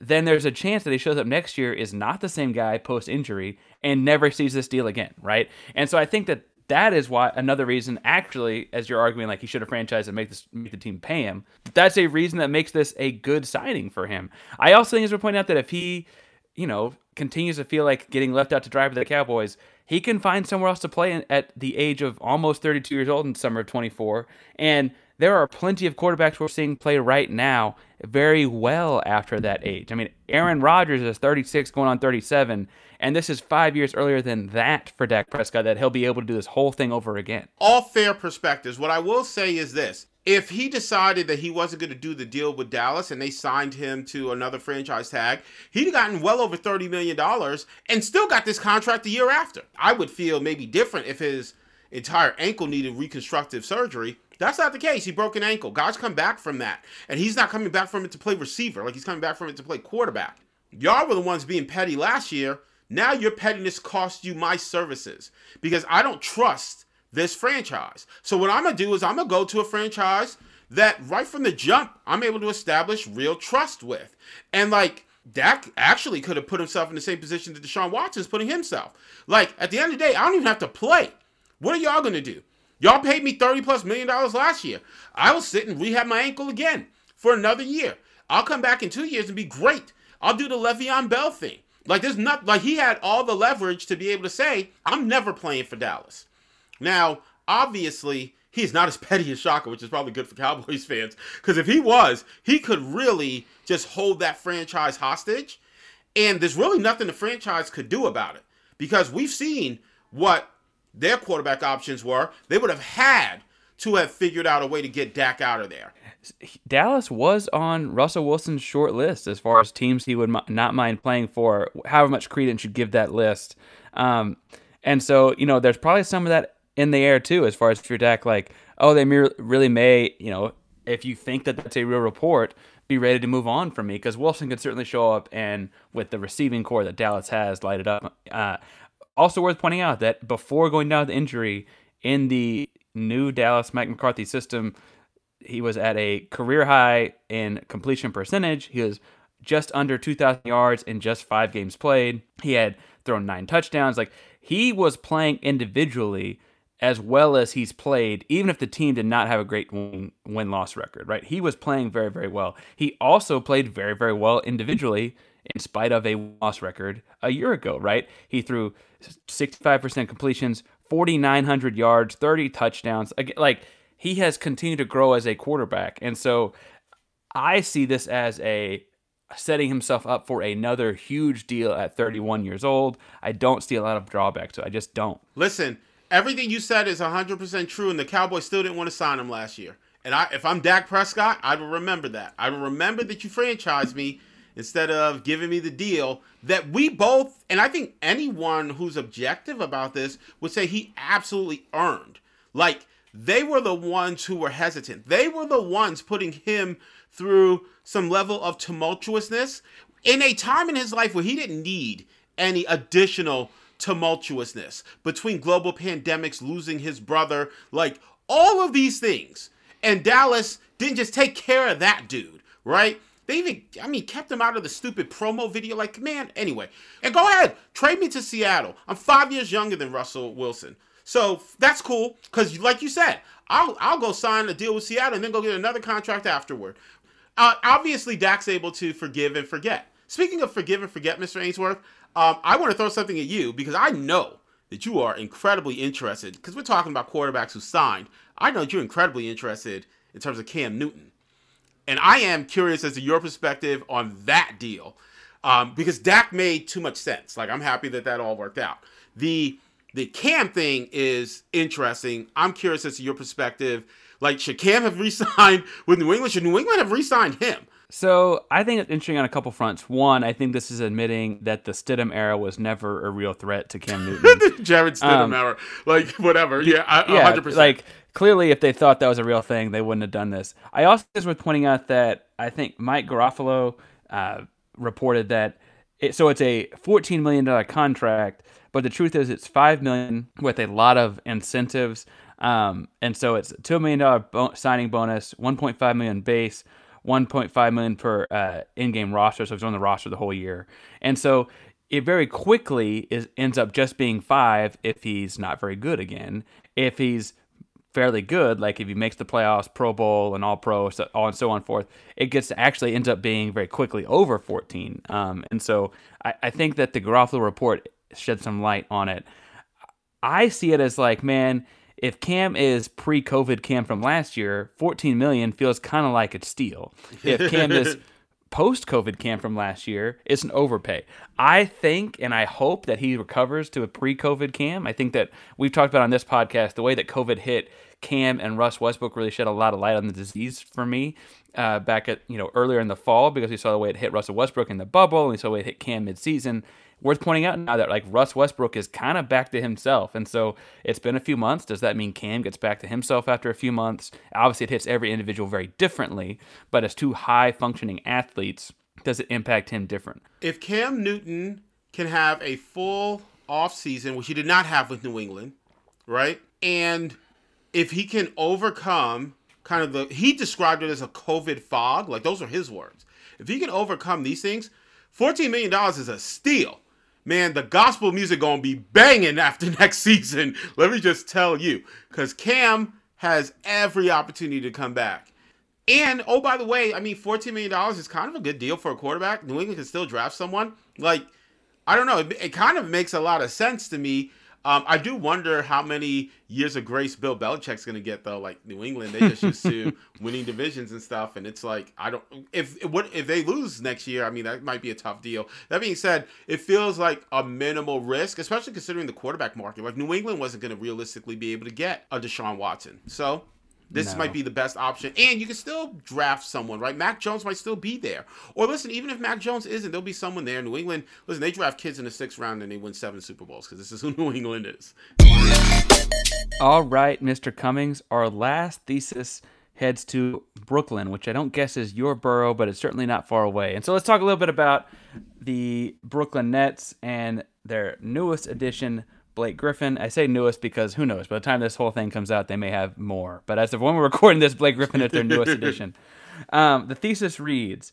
Speaker 7: then there's a chance that he shows up next year, is not the same guy post injury, and never sees this deal again, right? And so I think that that is why another reason actually as you're arguing like he should have franchised and make this make the team pay him that's a reason that makes this a good signing for him. I also think as we point out that if he you know continues to feel like getting left out to by the cowboys he can find somewhere else to play at the age of almost 32 years old in summer of 24 and there are plenty of quarterbacks we're seeing play right now very well after that age. I mean, Aaron Rodgers is 36 going on 37, and this is five years earlier than that for Dak Prescott that he'll be able to do this whole thing over again.
Speaker 6: All fair perspectives. What I will say is this. If he decided that he wasn't going to do the deal with Dallas and they signed him to another franchise tag, he'd have gotten well over $30 million and still got this contract the year after. I would feel maybe different if his entire ankle needed reconstructive surgery that's not the case. He broke an ankle. Guys come back from that. And he's not coming back from it to play receiver. Like he's coming back from it to play quarterback. Y'all were the ones being petty last year. Now your pettiness cost you my services because I don't trust this franchise. So what I'm to do is I'm to go to a franchise that right from the jump I'm able to establish real trust with. And like Dak actually could have put himself in the same position that Deshaun Watson's putting himself. Like at the end of the day, I don't even have to play. What are y'all to do? Y'all paid me 30 plus million dollars last year. I will sit and rehab my ankle again for another year. I'll come back in two years and be great. I'll do the Le'Veon Bell thing. Like there's not like he had all the leverage to be able to say, I'm never playing for Dallas. Now, obviously, he's not as petty as Shaka, which is probably good for Cowboys fans. Because if he was, he could really just hold that franchise hostage. And there's really nothing the franchise could do about it. Because we've seen what their quarterback options were, they would have had to have figured out a way to get Dak out of there.
Speaker 7: Dallas was on Russell Wilson's short list as far as teams he would not mind playing for, however much credence you give that list. Um, and so, you know, there's probably some of that in the air too, as far as if you're Dak, like, oh, they really may, you know, if you think that that's a real report, be ready to move on from me because Wilson could certainly show up and with the receiving corps that Dallas has, light it up. Uh, also worth pointing out that before going down with injury in the new Dallas Mike McCarthy system, he was at a career high in completion percentage. He was just under 2,000 yards in just five games played. He had thrown nine touchdowns. Like he was playing individually as well as he's played, even if the team did not have a great win loss record, right? He was playing very, very well. He also played very, very well individually in spite of a loss record a year ago, right? He threw 65% completions, 4,900 yards, 30 touchdowns. Like he has continued to grow as a quarterback. And so I see this as a setting himself up for another huge deal at 31 years old. I don't see a lot of drawbacks, so I just don't.
Speaker 6: Listen, everything you said is 100% true, and the Cowboys still didn't want to sign him last year. And I, if I'm Dak Prescott, I will remember that. I will remember that you franchised me instead of giving me the deal that we both, and I think anyone who's objective about this would say he absolutely earned. Like, they were the ones who were hesitant. They were the ones putting him through some level of tumultuousness in a time in his life where he didn't need any additional tumultuousness between global pandemics, losing his brother, like all of these things. And Dallas didn't just take care of that dude, right? They even, I mean, kept him out of the stupid promo video. Like, man, anyway. And go ahead, trade me to Seattle. I'm five years younger than Russell Wilson. So that's cool. Because, like you said, I'll, I'll go sign a deal with Seattle and then go get another contract afterward. Uh, obviously, Dak's able to forgive and forget. Speaking of forgive and forget, Mr. Ainsworth, um, I want to throw something at you because I know that you are incredibly interested because we're talking about quarterbacks who signed. I know that you're incredibly interested in terms of Cam Newton. And I am curious as to your perspective on that deal um, because Dak made too much sense. Like, I'm happy that that all worked out. The the Cam thing is interesting. I'm curious as to your perspective. Like, should Cam have re-signed with New England? Should New England have re-signed him?
Speaker 7: So I think it's interesting on a couple fronts. One, I think this is admitting that the Stidham era was never a real threat to Cam Newton.
Speaker 6: Jarrett Stidham um, era, like whatever. Yeah, yeah, 100%.
Speaker 7: Like clearly, if they thought that was a real thing, they wouldn't have done this. I also is worth pointing out that I think Mike Garafolo uh, reported that. It, so it's a fourteen million dollar contract, but the truth is it's 5 million with a lot of incentives. Um, and so it's two million dollar bo- signing bonus, 1.5 million base 1.5 million per uh, in-game roster, so he's on the roster the whole year. And so it very quickly is ends up just being five if he's not very good again. If he's fairly good, like if he makes the playoffs, Pro Bowl, and All Pro, so on and so on forth, it gets to actually ends up being very quickly over 14. Um, and so I, I think that the Garafolo report shed some light on it. I see it as like, man, if Cam is pre-COVID Cam from last year, 14 million feels kind of like a steal. If Cam is post-COVID Cam from last year, it's an overpay. I think and I hope that he recovers to a pre-COVID Cam. I think that we've talked about on this podcast the way that COVID hit Cam and Russ Westbrook really shed a lot of light on the disease for me uh, back at you know earlier in the fall because we saw the way it hit Russell Westbrook in the bubble and we saw the way it hit Cam mid-season worth pointing out now that like Russ Westbrook is kind of back to himself. And so it's been a few months. Does that mean Cam gets back to himself after a few months? Obviously, it hits every individual very differently, but as two high functioning athletes, does it impact him different?
Speaker 6: If Cam Newton can have a full off season, which he did not have with New England, right? And if he can overcome kind of the he described it as a COVID fog, like those are his words. If he can overcome these things, $14 million is a steal man, the gospel music gonna be banging after next season. Let me just tell you, because Cam has every opportunity to come back. And oh, by the way, I mean, $14 million is kind of a good deal for a quarterback. New England can still draft someone. Like, I don't know. It, it kind of makes a lot of sense to me um, I do wonder how many years of grace Bill Belichick's going to get though. Like New England, they just used to winning divisions and stuff, and it's like I don't. If what if they lose next year? I mean, that might be a tough deal. That being said, it feels like a minimal risk, especially considering the quarterback market. Like New England wasn't going to realistically be able to get a Deshaun Watson, so this no. might be the best option. And you can still draft someone, right? Mac Jones might still be there. Or listen, even if Mac Jones isn't, there'll be someone there. New England, listen, they draft kids in the sixth round and they win seven Super Bowls because this is who New England is.
Speaker 7: All right, Mr. Cummings, our last thesis heads to Brooklyn, which I don't guess is your borough, but it's certainly not far away. And so let's talk a little bit about the Brooklyn Nets and their newest addition, Blake Griffin. I say newest because who knows? By the time this whole thing comes out, they may have more. But as of when we're recording this, Blake Griffin is their newest addition. Um, the thesis reads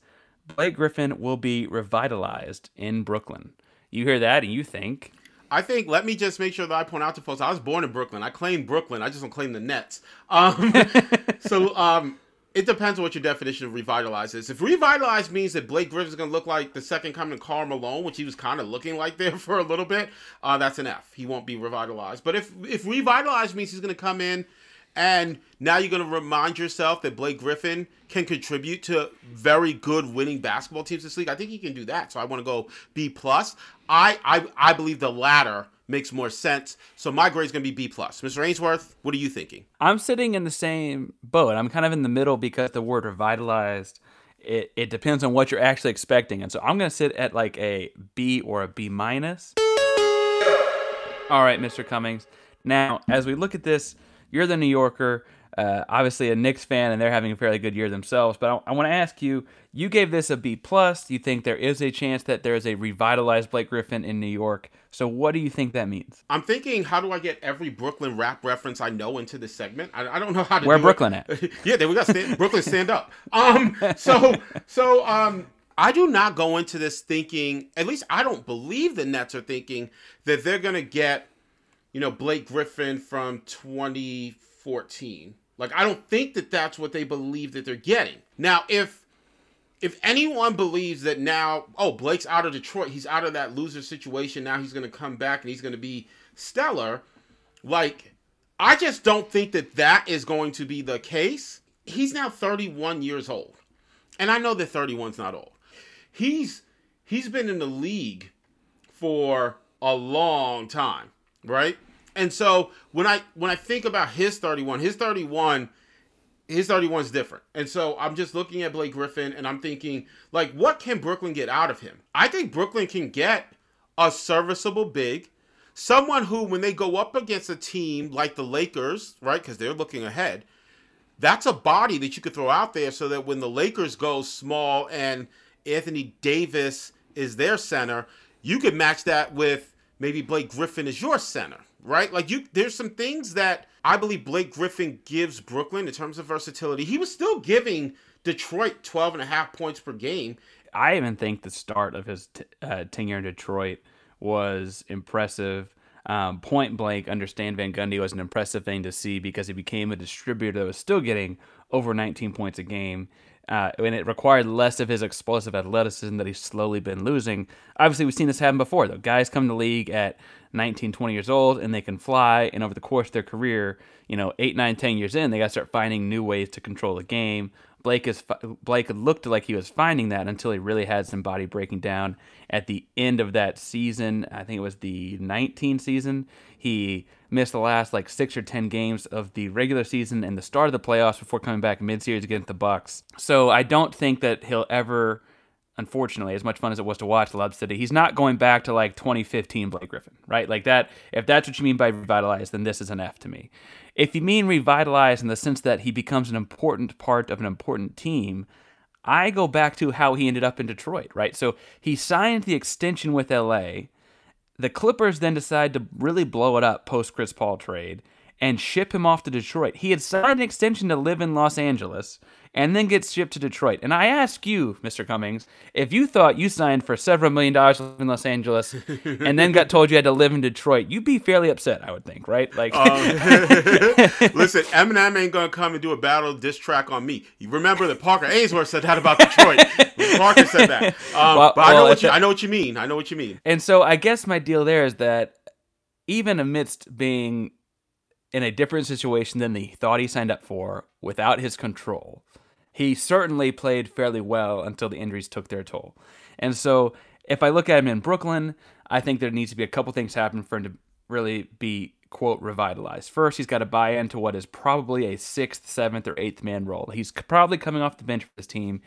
Speaker 7: Blake Griffin will be revitalized in Brooklyn. You hear that and you think.
Speaker 6: I think let me just make sure that I point out to folks. I was born in Brooklyn. I claim Brooklyn. I just don't claim the Nets. Um, so um, it depends on what your definition of revitalize is. If revitalize means that Blake Griffin's going to look like the second coming of Karl Malone, which he was kind of looking like there for a little bit, uh, that's an F. He won't be revitalized. But if if revitalize means he's going to come in and now you're going to remind yourself that Blake Griffin can contribute to very good winning basketball teams this league. I think he can do that. So I want to go B plus. I, I I believe the latter makes more sense. So my grade is going to be B plus. Mr. Ainsworth, what are you thinking?
Speaker 7: I'm sitting in the same boat. I'm kind of in the middle because the word revitalized. It, it depends on what you're actually expecting, and so I'm going to sit at like a B or a B minus. All right, Mr. Cummings. Now, as we look at this, you're the New Yorker, uh, obviously a Knicks fan, and they're having a fairly good year themselves. But I, I want to ask you: You gave this a B plus. You think there is a chance that there is a revitalized Blake Griffin in New York? So what do you think that means?
Speaker 6: I'm thinking, how do I get every Brooklyn rap reference I know into this segment? I, I don't know how to.
Speaker 7: Where Brooklyn
Speaker 6: it.
Speaker 7: at?
Speaker 6: yeah, there we go. Stand, Brooklyn, stand up. Um, so so um. I do not go into this thinking, at least I don't believe the Nets are thinking that they're going to get, you know, Blake Griffin from 2014. Like I don't think that that's what they believe that they're getting. Now, if if anyone believes that now, oh, Blake's out of Detroit, he's out of that loser situation, now he's going to come back and he's going to be stellar, like I just don't think that that is going to be the case. He's now 31 years old. And I know that 31's not old. He's he's been in the league for a long time, right? And so when I when I think about his 31, his 31 his 31 is different. And so I'm just looking at Blake Griffin and I'm thinking like what can Brooklyn get out of him? I think Brooklyn can get a serviceable big, someone who when they go up against a team like the Lakers, right? Cuz they're looking ahead, that's a body that you could throw out there so that when the Lakers go small and Anthony Davis is their center, you could match that with maybe Blake Griffin is your center, right? Like you there's some things that I believe Blake Griffin gives Brooklyn in terms of versatility. He was still giving Detroit 12 and a half points per game.
Speaker 7: I even think the start of his t- uh, tenure in Detroit was impressive. Um, point blank, under Stan Van Gundy was an impressive thing to see because he became a distributor that was still getting over 19 points a game. Uh, and it required less of his explosive athleticism that he's slowly been losing. Obviously, we've seen this happen before, though. Guys come to the league at 19, 20 years old and they can fly, and over the course of their career, you know, 8, 9, 10 years in, they got to start finding new ways to control the game. Blake is Blake looked like he was finding that until he really had some body breaking down at the end of that season. I think it was the 19 season. He missed the last like six or ten games of the regular season and the start of the playoffs before coming back mid-series against the Bucks. So I don't think that he'll ever unfortunately, as much fun as it was to watch Lob City, he's not going back to like 2015 Blake Griffin, right? Like that, if that's what you mean by revitalize, then this is an F to me. If you mean revitalize in the sense that he becomes an important part of an important team, I go back to how he ended up in Detroit, right? So he signed the extension with LA. The Clippers then decide to really blow it up post Chris Paul trade and ship him off to Detroit. He had signed an extension to live in Los Angeles and then gets shipped to Detroit. And I ask you, Mr. Cummings, if you thought you signed for several million dollars in Los Angeles and then got told you had to live in Detroit, you'd be fairly upset, I would think, right? Like,
Speaker 6: um, listen, Eminem ain't gonna come and do a battle diss track on me. You remember that Parker Ainsworth said that about Detroit. Parker said that. Um, well, but I know well, what you, I know what you mean. I know what you mean.
Speaker 7: And so I guess my deal there is that even amidst being in a different situation than he thought he signed up for without his control he certainly played fairly well until the injuries took their toll. And so if I look at him in Brooklyn, I think there needs to be a couple things happen for him to really be quote revitalized. First, he's got to buy into what is probably a sixth, seventh, or eighth man role. He's probably coming off the bench for this team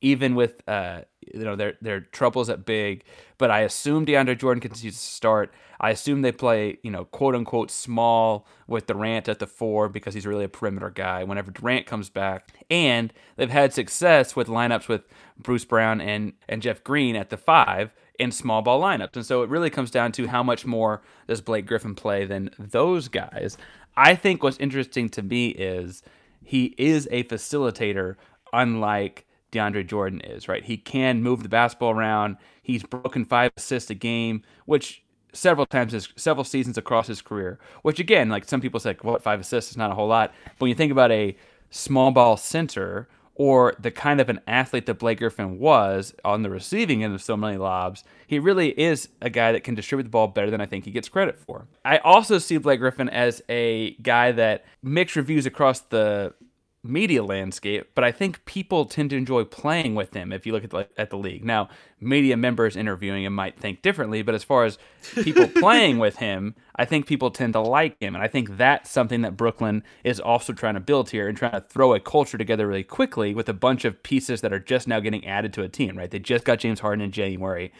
Speaker 7: even with uh, you know their their troubles at big. But I assume DeAndre Jordan continues to start. I assume they play you know quote unquote small with Durant at the four because he's really a perimeter guy. Whenever Durant comes back, and they've had success with lineups with Bruce Brown and and Jeff Green at the five in small ball lineups. And so it really comes down to how much more does Blake Griffin play than those guys. I think what's interesting to me is he is a facilitator, unlike DeAndre Jordan is, right? He can move the basketball around. He's broken five assists a game, which several times his several seasons across his career. Which again, like some people say, what five assists is not a whole lot. But when you think about a small ball center or the kind of an athlete that Blake Griffin was on the receiving end of so many lobs, he really is a guy that can distribute the ball better than I think he gets credit for. I also see Blake Griffin as a guy that mixed reviews across the media landscape, but I think people tend to enjoy playing with him if you look at the, at the league. Now, media members interviewing him might think differently, but as far as people playing with him, I think people tend to like him. And I think that's something that Brooklyn is also trying to build here and trying to throw a culture together really quickly with a bunch of pieces that are just now getting added to a team, right? They just got James Harden in January.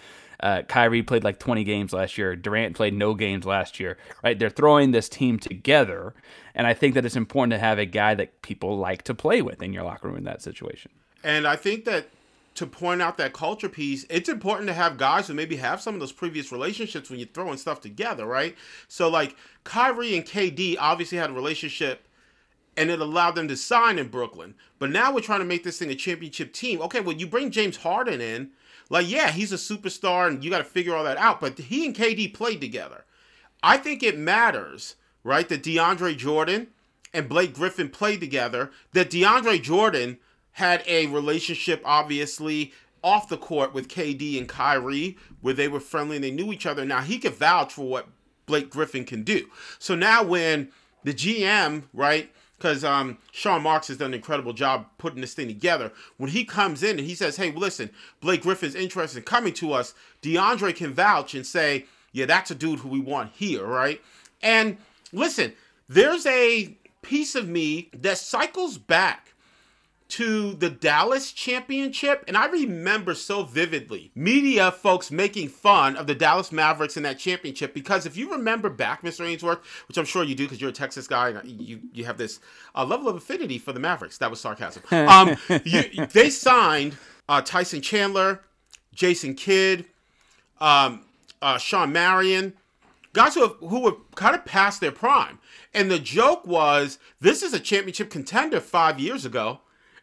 Speaker 7: Uh, Kyrie played like 20 games last year. Durant played no games last year. Right? They're throwing this team together, and I think that it's important to have a guy that people like to play with in your locker room in that situation.
Speaker 6: And I think that to point out that culture piece, it's important to have guys who maybe have some of those previous relationships when you're throwing stuff together, right? So like Kyrie and KD obviously had a relationship and it allowed them to sign in Brooklyn. But now we're trying to make this thing a championship team. Okay, well you bring James Harden in, like, yeah, he's a superstar and you got to figure all that out. But he and KD played together. I think it matters, right, that DeAndre Jordan and Blake Griffin played together, that DeAndre Jordan had a relationship, obviously, off the court with KD and Kyrie, where they were friendly and they knew each other. Now he could vouch for what Blake Griffin can do. So now when the GM, right, because um, Sean Marks has done an incredible job putting this thing together. When he comes in and he says, "Hey, listen, Blake Griffin's interested in coming to us," DeAndre can vouch and say, "Yeah, that's a dude who we want here, right?" And listen, there's a piece of me that cycles back to the Dallas championship, and I remember so vividly media folks making fun of the Dallas Mavericks in that championship because if you remember back, Mr. Ainsworth, which I'm sure you do because you're a Texas guy and you you have this uh, level of affinity for the Mavericks. That was sarcasm. Um, you, they signed uh, Tyson Chandler, Jason Kidd, um, uh, Shawn Marion, guys who have, who were kind of past their prime. And the joke was, this is a championship contender five years ago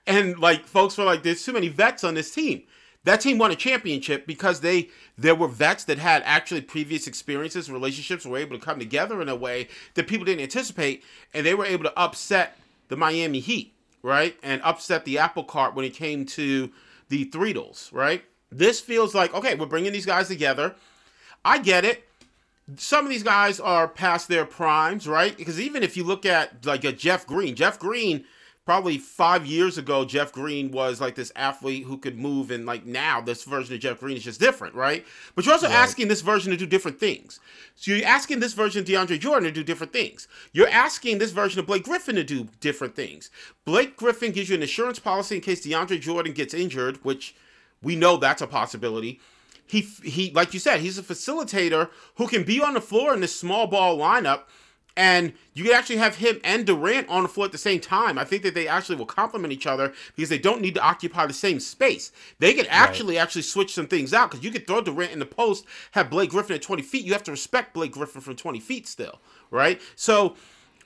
Speaker 6: and like folks were like, "There's too many vets on this team." That team won a championship because they there were vets that had actually previous experiences, relationships, were able to come together in a way that people didn't anticipate, and they were able to upset the Miami Heat, right, and upset the apple cart when it came to the Threedles, right. This feels like okay, we're bringing these guys together. I get it some of these guys are past their primes, right? Because even if you look at like a Jeff Green, Jeff Green probably five years ago, Jeff Green was like this athlete who could move, and like now, this version of Jeff Green is just different, right? But you're also right. asking this version to do different things. So you're asking this version of DeAndre Jordan to do different things. You're asking this version of Blake Griffin to do different things. Blake Griffin gives you an insurance policy in case DeAndre Jordan gets injured, which we know that's a possibility. He, he, like you said, he's a facilitator who can be on the floor in this small ball lineup and you can actually have him and Durant on the floor at the same time. I think that they actually will complement each other because they don't need to occupy the same space. They can actually right. actually switch some things out because you could throw Durant in the post, have Blake Griffin at 20 feet. You have to respect Blake Griffin from 20 feet still, right? So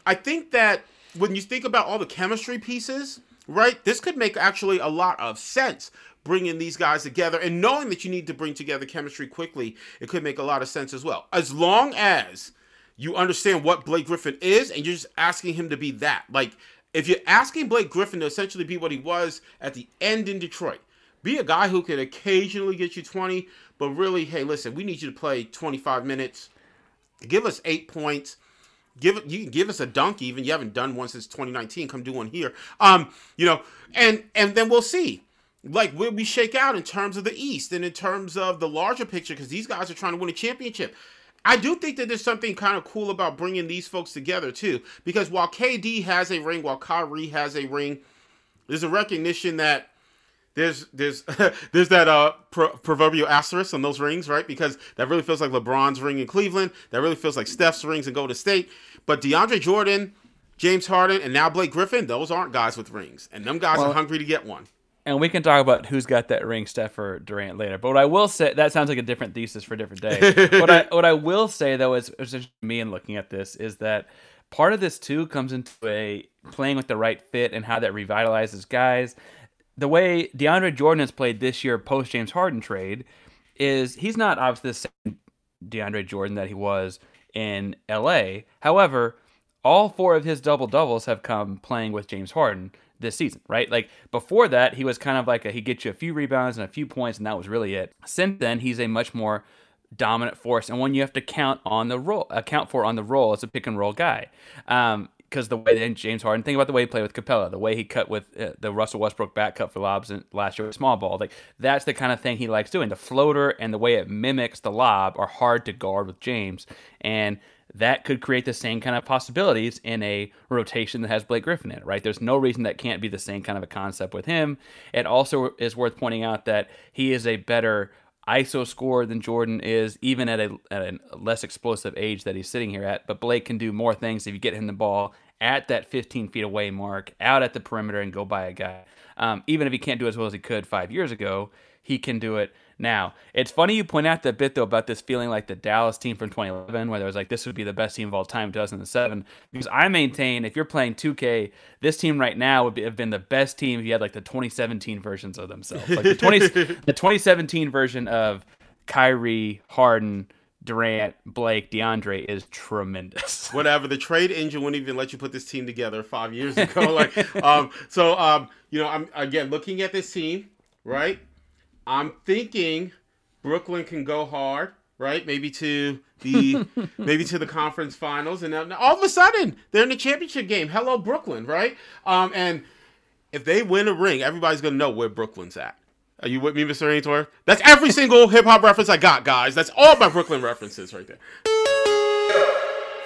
Speaker 6: I think that when you think about all the chemistry pieces, right, this could make actually a lot of sense bringing these guys together and knowing that you need to bring together chemistry quickly, it could make a lot of sense as well. As long as you understand what Blake Griffin is, and you're just asking him to be that. Like, if you're asking Blake Griffin to essentially be what he was at the end in Detroit, be a guy who can occasionally get you 20, but really, hey, listen, we need you to play 25 minutes. Give us eight points. Give it. You can give us a dunk. Even you haven't done one since 2019. Come do one here. Um, you know, and and then we'll see like where we shake out in terms of the East and in terms of the larger picture because these guys are trying to win a championship. I do think that there's something kind of cool about bringing these folks together too, because while KD has a ring, while Kyrie has a ring, there's a recognition that there's there's there's that uh pro- proverbial asterisk on those rings, right? Because that really feels like LeBron's ring in Cleveland. That really feels like Steph's rings in Golden State. But DeAndre Jordan, James Harden, and now Blake Griffin, those aren't guys with rings, and them guys
Speaker 7: Well-
Speaker 6: are hungry to get one.
Speaker 7: And we can talk about who's got that ring, Steph or Durant, later. But what I will say, that sounds like a different thesis for a different day. what I what I will say though is, is me and looking at this is that part of this too comes into a playing with the right fit and how that revitalizes guys. The way DeAndre Jordan has played this year post James Harden trade is he's not obviously the same DeAndre Jordan that he was in LA. However, all four of his double doubles have come playing with James Harden this season, right? Like before that, he was kind of like a, he gets you a few rebounds and a few points, and that was really it. Since then, he's a much more dominant force, and one you have to count on the role, account for on the role as a pick and roll guy. Um, because the way that James Harden, think about the way he played with Capela, the way he cut with uh, the Russell Westbrook back cut for lobs in, last year with small ball, like that's the kind of thing he likes doing. The floater and the way it mimics the lob are hard to guard with James, and that could create the same kind of possibilities in a rotation that has Blake Griffin in it, right? There's no reason that can't be the same kind of a concept with him. It also is worth pointing out that he is a better ISO scorer than Jordan is, even at a, at a less explosive age that he's sitting here at. But Blake can do more things if you get him the ball at that 15 feet away mark, out at the perimeter, and go by a guy. Um, even if he can't do as well as he could five years ago, he can do it now. It's funny you point out that bit though about this feeling like the Dallas team from 2011, where there was like this would be the best team of all time, in 2007. Because I maintain if you're playing 2K, this team right now would be, have been the best team if you had like the 2017 versions of themselves, like the 20 the 2017 version of Kyrie, Harden. Durant, Blake, DeAndre is tremendous.
Speaker 6: Whatever the trade engine wouldn't even let you put this team together five years ago. like, um, so um, you know, I'm again looking at this team, right? I'm thinking Brooklyn can go hard, right? Maybe to the maybe to the conference finals, and now, all of a sudden they're in the championship game. Hello, Brooklyn, right? Um, and if they win a ring, everybody's gonna know where Brooklyn's at. Are you with me, Mr. Ainsworth? That's every single hip hop reference I got, guys. That's all my Brooklyn references right there.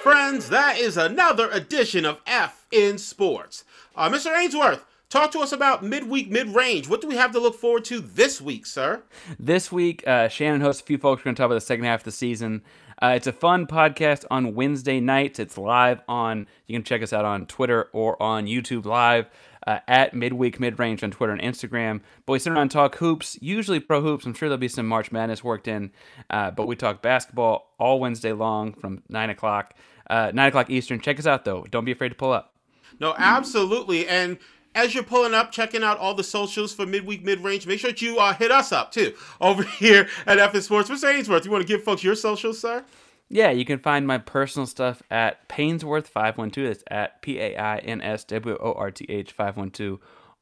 Speaker 6: Friends, that is another edition of F in Sports. Uh, Mr. Ainsworth, talk to us about midweek mid range. What do we have to look forward to this week, sir?
Speaker 7: This week, uh, Shannon hosts a few folks. We're going to talk about the second half of the season. Uh, it's a fun podcast on Wednesday nights. It's live on, you can check us out on Twitter or on YouTube Live uh, at Midweek Midrange on Twitter and Instagram. But we sit around and talk hoops, usually pro hoops. I'm sure there'll be some March Madness worked in. Uh, but we talk basketball all Wednesday long from 9 o'clock, uh, 9 o'clock Eastern. Check us out, though. Don't be afraid to pull up.
Speaker 6: No, absolutely. And as you're pulling up, checking out all the socials for midweek mid range, make sure that you uh, hit us up too over here at FN Sports. Mr. Ainsworth, you want to give folks your socials, sir?
Speaker 7: Yeah, you can find my personal stuff at Painsworth512. That's at P A I N S W O R T H 512.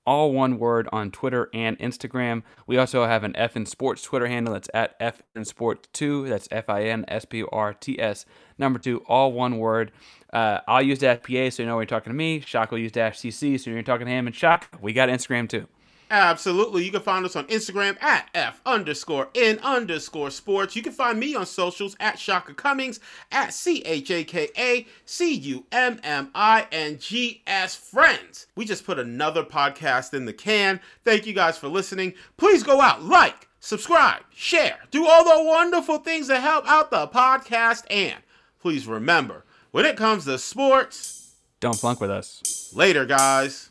Speaker 7: All one word on Twitter and Instagram. We also have an FN Sports Twitter handle. That's at FN Sports 2. That's F I N S P R T S number two, all one word. Uh, I'll use dash PA so you know when you're talking to me. Shock will use dash CC so you're talking to him. And Shock, we got Instagram too.
Speaker 6: Absolutely. You can find us on Instagram at F underscore N underscore sports. You can find me on socials at Shaka Cummings at C H A K A C U M M I N G S Friends. We just put another podcast in the can. Thank you guys for listening. Please go out, like, subscribe, share, do all the wonderful things that help out the podcast. And please remember, when it comes to sports,
Speaker 7: Don't flunk with us.
Speaker 6: later, guys.